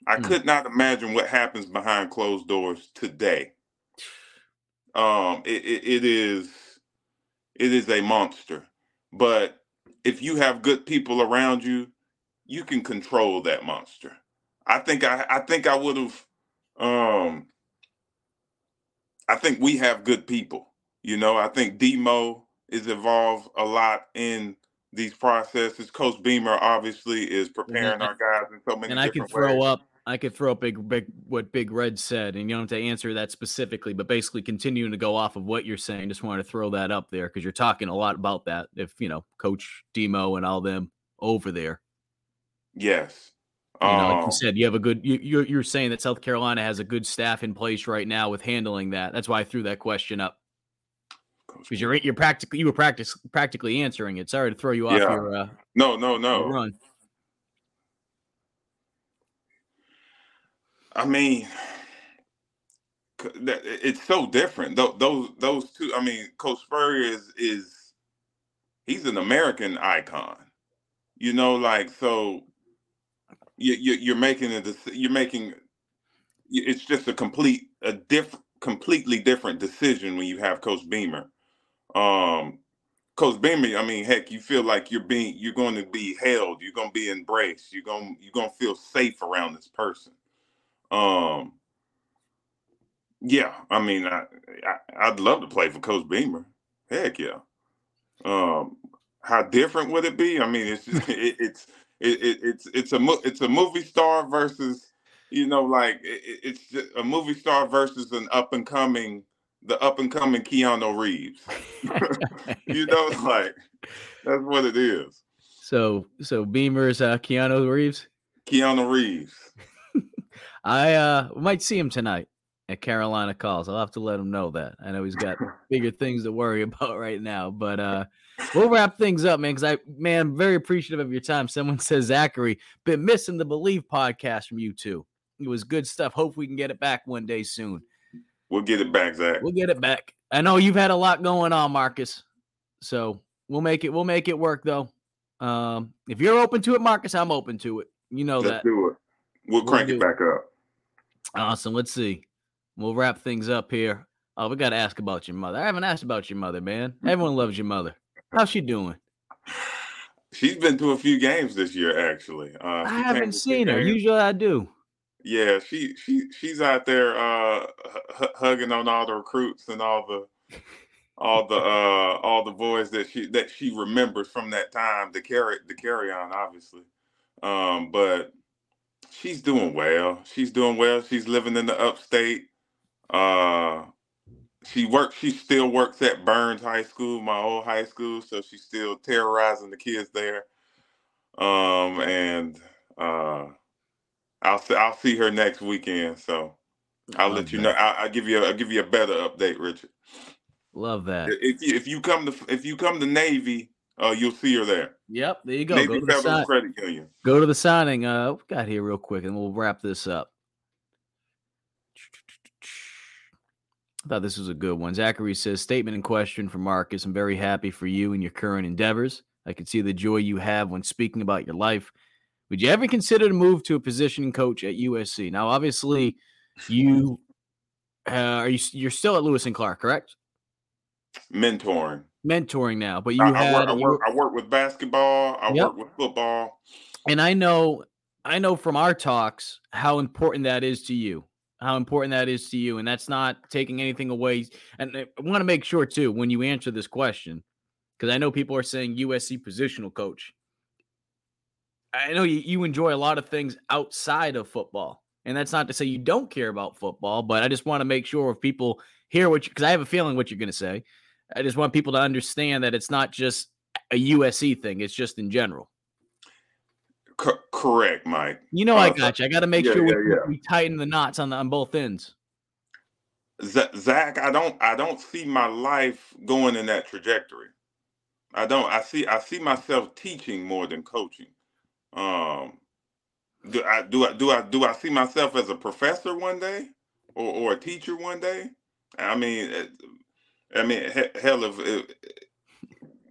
Speaker 1: I mm. could not imagine what happens behind closed doors today. Um, it, it, it is it is a monster. But if you have good people around you, you can control that monster. I think I I think I would have um I think we have good people. You know, I think Demo is involved a lot in these processes. Coach Beamer obviously is preparing our guys in so many.
Speaker 2: And I can throw ways. up, I could throw up big, big what Big Red said, and you don't have to answer that specifically, but basically continuing to go off of what you're saying. Just wanted to throw that up there because you're talking a lot about that. If you know Coach Demo and all them over there.
Speaker 1: Yes.
Speaker 2: You know, like you um said, you have a good. You, you're you're saying that South Carolina has a good staff in place right now with handling that. That's why I threw that question up because you're you're practically you were practice practically answering it. Sorry to throw you off yeah. your uh,
Speaker 1: no no no
Speaker 2: run.
Speaker 1: I mean, it's so different. Those those two. I mean, Coach Spurrier is is he's an American icon. You know, like so. You, you you're making a you're making it's just a complete a different completely different decision when you have Coach Beamer um Coach Beamer, I mean, heck, you feel like you're being you're going to be held, you're going to be embraced, you're going you're going to feel safe around this person. Um yeah, I mean, I, I would love to play for Coach Beamer. Heck yeah. Um how different would it be? I mean, it's just, it, it's it, it, it's it's a it's a movie star versus you know like it, it's just a movie star versus an up and coming the up and coming Keanu Reeves. you know, like that's what it is.
Speaker 2: So, so Beamer's uh, Keanu Reeves.
Speaker 1: Keanu Reeves.
Speaker 2: I uh might see him tonight at Carolina Calls. I'll have to let him know that. I know he's got bigger things to worry about right now, but uh we'll wrap things up, man. Because I, man, very appreciative of your time. Someone says Zachary been missing the Believe podcast from you too. It was good stuff. Hope we can get it back one day soon.
Speaker 1: We'll get it back, Zach.
Speaker 2: We'll get it back. I know you've had a lot going on, Marcus. So we'll make it. We'll make it work, though. Um, if you're open to it, Marcus, I'm open to it. You know
Speaker 1: Let's
Speaker 2: that.
Speaker 1: do it. We'll, we'll crank it back up.
Speaker 2: Awesome. Let's see. We'll wrap things up here. Oh, we got to ask about your mother. I haven't asked about your mother, man. Everyone loves your mother. How's she doing?
Speaker 1: She's been to a few games this year, actually.
Speaker 2: Uh, I haven't seen her. Games. Usually I do.
Speaker 1: Yeah, she she she's out there uh h- hugging on all the recruits and all the all the uh all the boys that she that she remembers from that time to carry to carry on obviously. Um but she's doing well. She's doing well. She's living in the upstate. Uh she works she still works at Byrnes High School, my old high school, so she's still terrorizing the kids there. Um and uh I'll see, I'll see her next weekend. So I'll let you that. know. I'll, I'll, give you a, I'll give you a better update, Richard.
Speaker 2: Love that.
Speaker 1: If you, if you come to if you come to Navy, uh, you'll see her there.
Speaker 2: Yep, there you go. Navy go to Federal Credit Union. Go to the signing. Uh, got here real quick, and we'll wrap this up. I thought this was a good one. Zachary says, statement in question for Marcus. I'm very happy for you and your current endeavors. I can see the joy you have when speaking about your life would you ever consider to move to a position coach at USC? Now, obviously, you uh, are you you're still at Lewis and Clark, correct?
Speaker 1: Mentoring,
Speaker 2: mentoring now, but you
Speaker 1: I,
Speaker 2: had
Speaker 1: I work, I work, I work with basketball. I yep. work with football,
Speaker 2: and I know I know from our talks how important that is to you. How important that is to you, and that's not taking anything away. And I want to make sure too when you answer this question, because I know people are saying USC positional coach. I know you, you enjoy a lot of things outside of football. And that's not to say you don't care about football, but I just want to make sure if people hear what you, because I have a feeling what you're going to say. I just want people to understand that it's not just a USC thing, it's just in general.
Speaker 1: C- correct, Mike.
Speaker 2: You know, uh, I got you. I got to make yeah, sure we, yeah, yeah. we, tighten the knots on the, on both ends.
Speaker 1: Zach, I don't, I don't see my life going in that trajectory. I don't. I see, I see myself teaching more than coaching. Um, do I do I do I do I see myself as a professor one day or, or a teacher one day? I mean, I mean, hell, if, if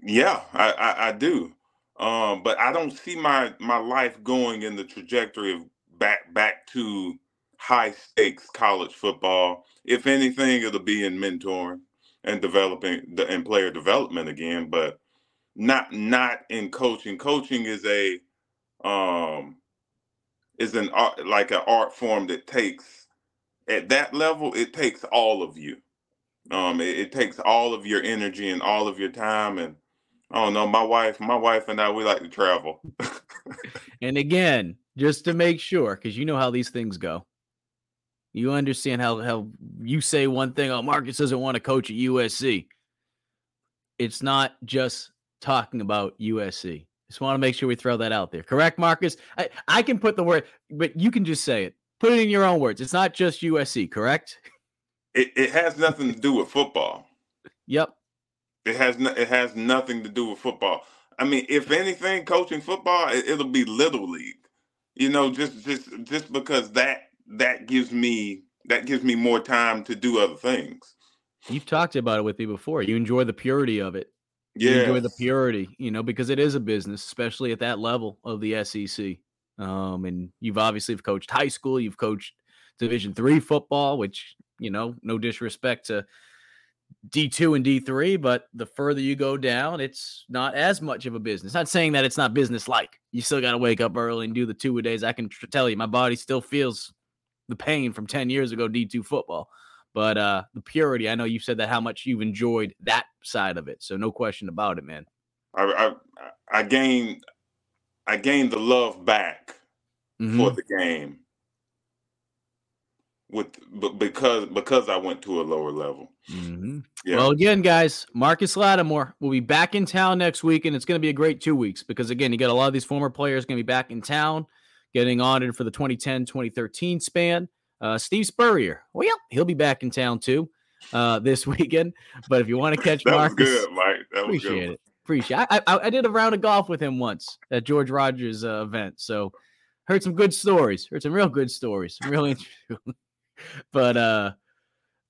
Speaker 1: yeah, I, I, I do. Um, but I don't see my my life going in the trajectory of back back to high stakes college football. If anything, it'll be in mentoring and developing the and player development again, but not not in coaching. Coaching is a um is an art like an art form that takes at that level it takes all of you um it, it, takes all of your energy and all of your time and i don't know my wife my wife and i we like to travel
Speaker 2: and again just to make sure because you know how these things go you understand how how you say one thing oh marcus doesn't want to coach at usc it's not just talking about usc just want to make sure we throw that out there. Correct, Marcus? I, I can put the word, but you can just say it. Put it in your own words. It's not just USC, correct?
Speaker 1: It, it has nothing to do with football.
Speaker 2: Yep.
Speaker 1: It has no, it has nothing to do with football. I mean, if anything, coaching football, it, it'll be little league. You know, just just just because that that gives me that gives me more time to do other things.
Speaker 2: You've talked about it with me before. You enjoy the purity of it yeah. You enjoy the purity, you know, because it is a business, especially at that level of the SEC. Um, and you've obviously coached high school, you've coached Division three football, which you know, no disrespect to D two and D three, but the further you go down, it's not as much of a business. Not saying that it's not business like. You still got to wake up early and do the two a days. I can tr- tell you, my body still feels the pain from ten years ago D two football. But uh the purity, I know you've said that how much you've enjoyed that side of it. So no question about it, man.
Speaker 1: I I, I gained I gained the love back mm-hmm. for the game with but because because I went to a lower level.
Speaker 2: Mm-hmm. Yeah. Well, again, guys, Marcus Lattimore will be back in town next week, and it's going to be a great two weeks because again, you got a lot of these former players going to be back in town, getting honored for the 2010-2013 span. Uh, Steve Spurrier, well, he'll be back in town too uh, this weekend. But if you want to catch
Speaker 1: that
Speaker 2: Marcus,
Speaker 1: good, Mike. That
Speaker 2: appreciate
Speaker 1: good.
Speaker 2: it. Appreciate. I, I, I did a round of golf with him once at George Rogers uh, event, so heard some good stories. Heard some real good stories. Really, but uh,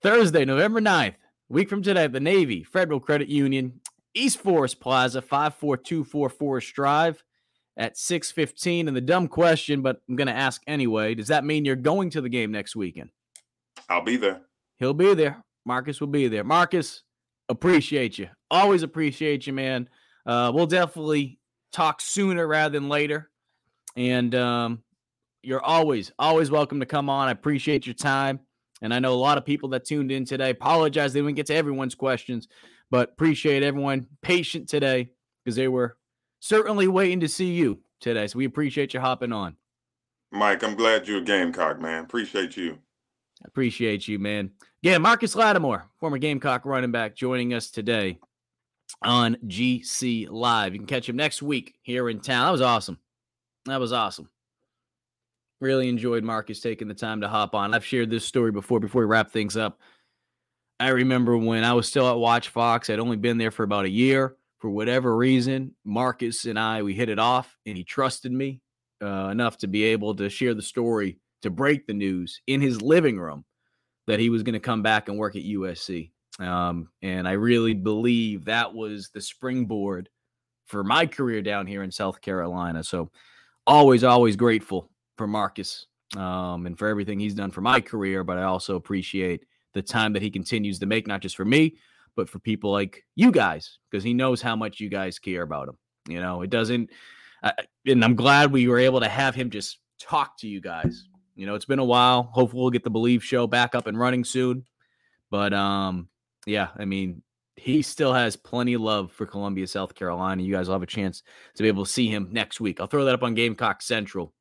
Speaker 2: Thursday, November 9th, week from today, the Navy Federal Credit Union, East Forest Plaza, five four two four Forest Drive at 6:15 and the dumb question but I'm going to ask anyway does that mean you're going to the game next weekend?
Speaker 1: I'll be there.
Speaker 2: He'll be there. Marcus will be there. Marcus appreciate you. Always appreciate you man. Uh, we'll definitely talk sooner rather than later. And um, you're always always welcome to come on I appreciate your time and I know a lot of people that tuned in today apologize they didn't get to everyone's questions but appreciate everyone patient today because they were certainly waiting to see you today. So we appreciate you hopping on.
Speaker 1: Mike, I'm glad you're a Gamecock, man. Appreciate you.
Speaker 2: Appreciate you, man. Yeah, Marcus Lattimore, former Gamecock running back, joining us today on GC Live. You can catch him next week here in town. That was awesome. That was awesome. Really enjoyed Marcus taking the time to hop on. I've shared this story before, before we wrap things up. I remember when I was still at WACH Fox, I'd only been there for about a year for whatever reason, Marcus and I, we hit it off and he trusted me uh, enough to be able to share the story, to break the news in his living room that he was going to come back and work at USC. Um, and I really believe that was the springboard for my career down here in South Carolina. So always, always grateful for Marcus um, and for everything he's done for my career. But I also appreciate the time that he continues to make, not just for me, but for people like you guys, because he knows how much you guys care about him. You know, it doesn't, uh, and I'm glad we were able to have him just talk to you guys. You know, it's been a while. Hopefully, we'll get the Believe show back up and running soon. But um, yeah, I mean, he still has plenty of love for Columbia, South Carolina. You guys will have a chance to be able to see him next week. I'll throw that up on Gamecock Central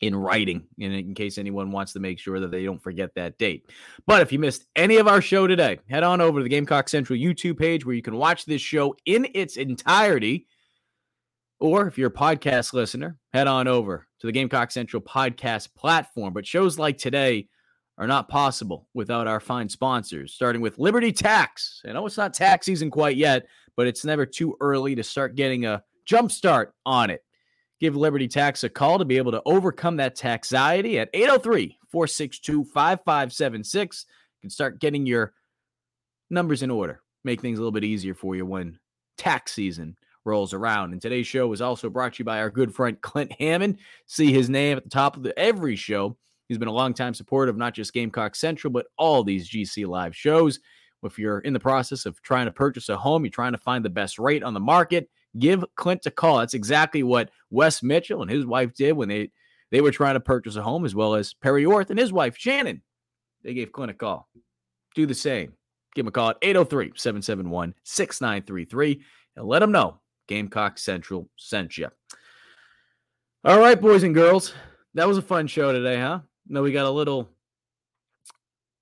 Speaker 2: in writing in, in case anyone wants to make sure that they don't forget that date. But if you missed any of our show today, head on over to the Gamecock Central YouTube page where you can watch this show in its entirety. Or if you're a podcast listener, head on over to the Gamecock Central podcast platform. But shows like today are not possible without our fine sponsors, starting with Liberty Tax. I know it's not tax season quite yet, but it's never too early to start getting a jump start on it. Give Liberty Tax a call to be able to overcome that taxiety at 803 462 5576. You can start getting your numbers in order, make things a little bit easier for you when tax season rolls around. And today's show is also brought to you by our good friend Clint Hammond. See his name at the top of the, every show. He's been a longtime supporter of not just Gamecock Central, but all these GC Live shows. If you're in the process of trying to purchase a home, you're trying to find the best rate on the market, give Clint a call. That's exactly what Wes Mitchell and his wife did when they they were trying to purchase a home, as well as Perry Orth and his wife Shannon. They gave Clint a call. Do the same. Give him a call at 803 771 6933 and let him know Gamecock Central sent you. All right, boys and girls. That was a fun show today, huh? No, we got a little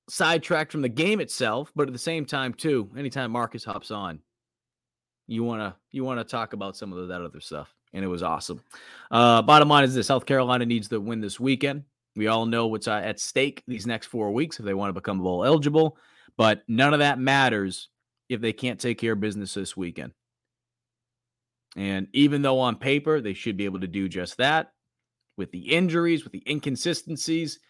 Speaker 2: sidetracked from the game itself, but at the same time, too, anytime Marcus hops on, you wanna you wanna talk about some of that other stuff, and it was awesome. Uh, bottom line is this: South Carolina needs to win this weekend. We all know what's uh, at stake these next four weeks if they want to become bowl eligible, but none of that matters if they can't take care of business this weekend. And even though on paper they should be able to do just that, with the injuries, with the inconsistencies,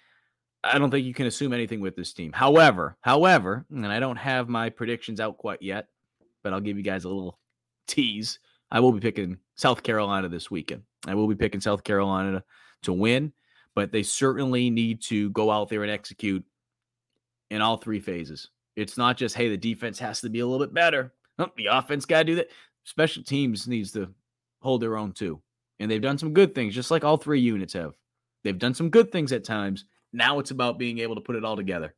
Speaker 2: I don't think you can assume anything with this team. However, however, and I don't have my predictions out quite yet, but I'll give you guys a little tease. I will be picking South Carolina this weekend. I will be picking South Carolina to, to win, but they certainly need to go out there and execute in all three phases. It's not just, hey, the defense has to be a little bit better. The offense got to do that. Special teams needs to hold their own too. And they've done some good things, just like all three units have. They've done some good things at times. Now it's about being able to put it all together.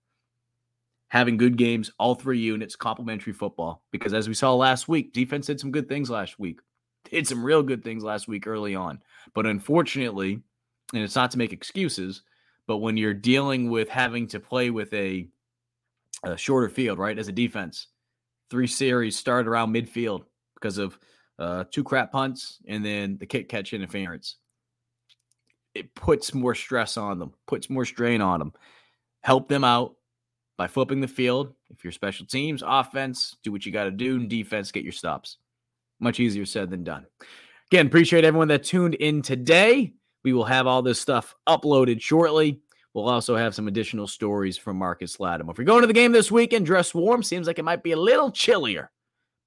Speaker 2: Having good games, all three units, complementary football. Because as we saw last week, defense did some good things last week. Did some real good things last week early on. But unfortunately, and it's not to make excuses, but when you're dealing with having to play with a, a shorter field, right, as a defense, three series start around midfield because of uh, two crap punts, and then the kick catch interference. It puts more stress on them, puts more strain on them. Help them out by flipping the field. If you're special teams, offense, do what you got to do, and defense, get your stops. Much easier said than done. Again, appreciate everyone that tuned in today. We will have all this stuff uploaded shortly. We'll also have some additional stories from Marcus Lattimore. If you're going to the game this weekend, dress warm. Seems like it might be a little chillier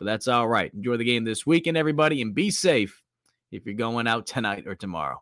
Speaker 2: but that's all right. Enjoy the game this weekend, everybody, and be safe if you're going out tonight or tomorrow.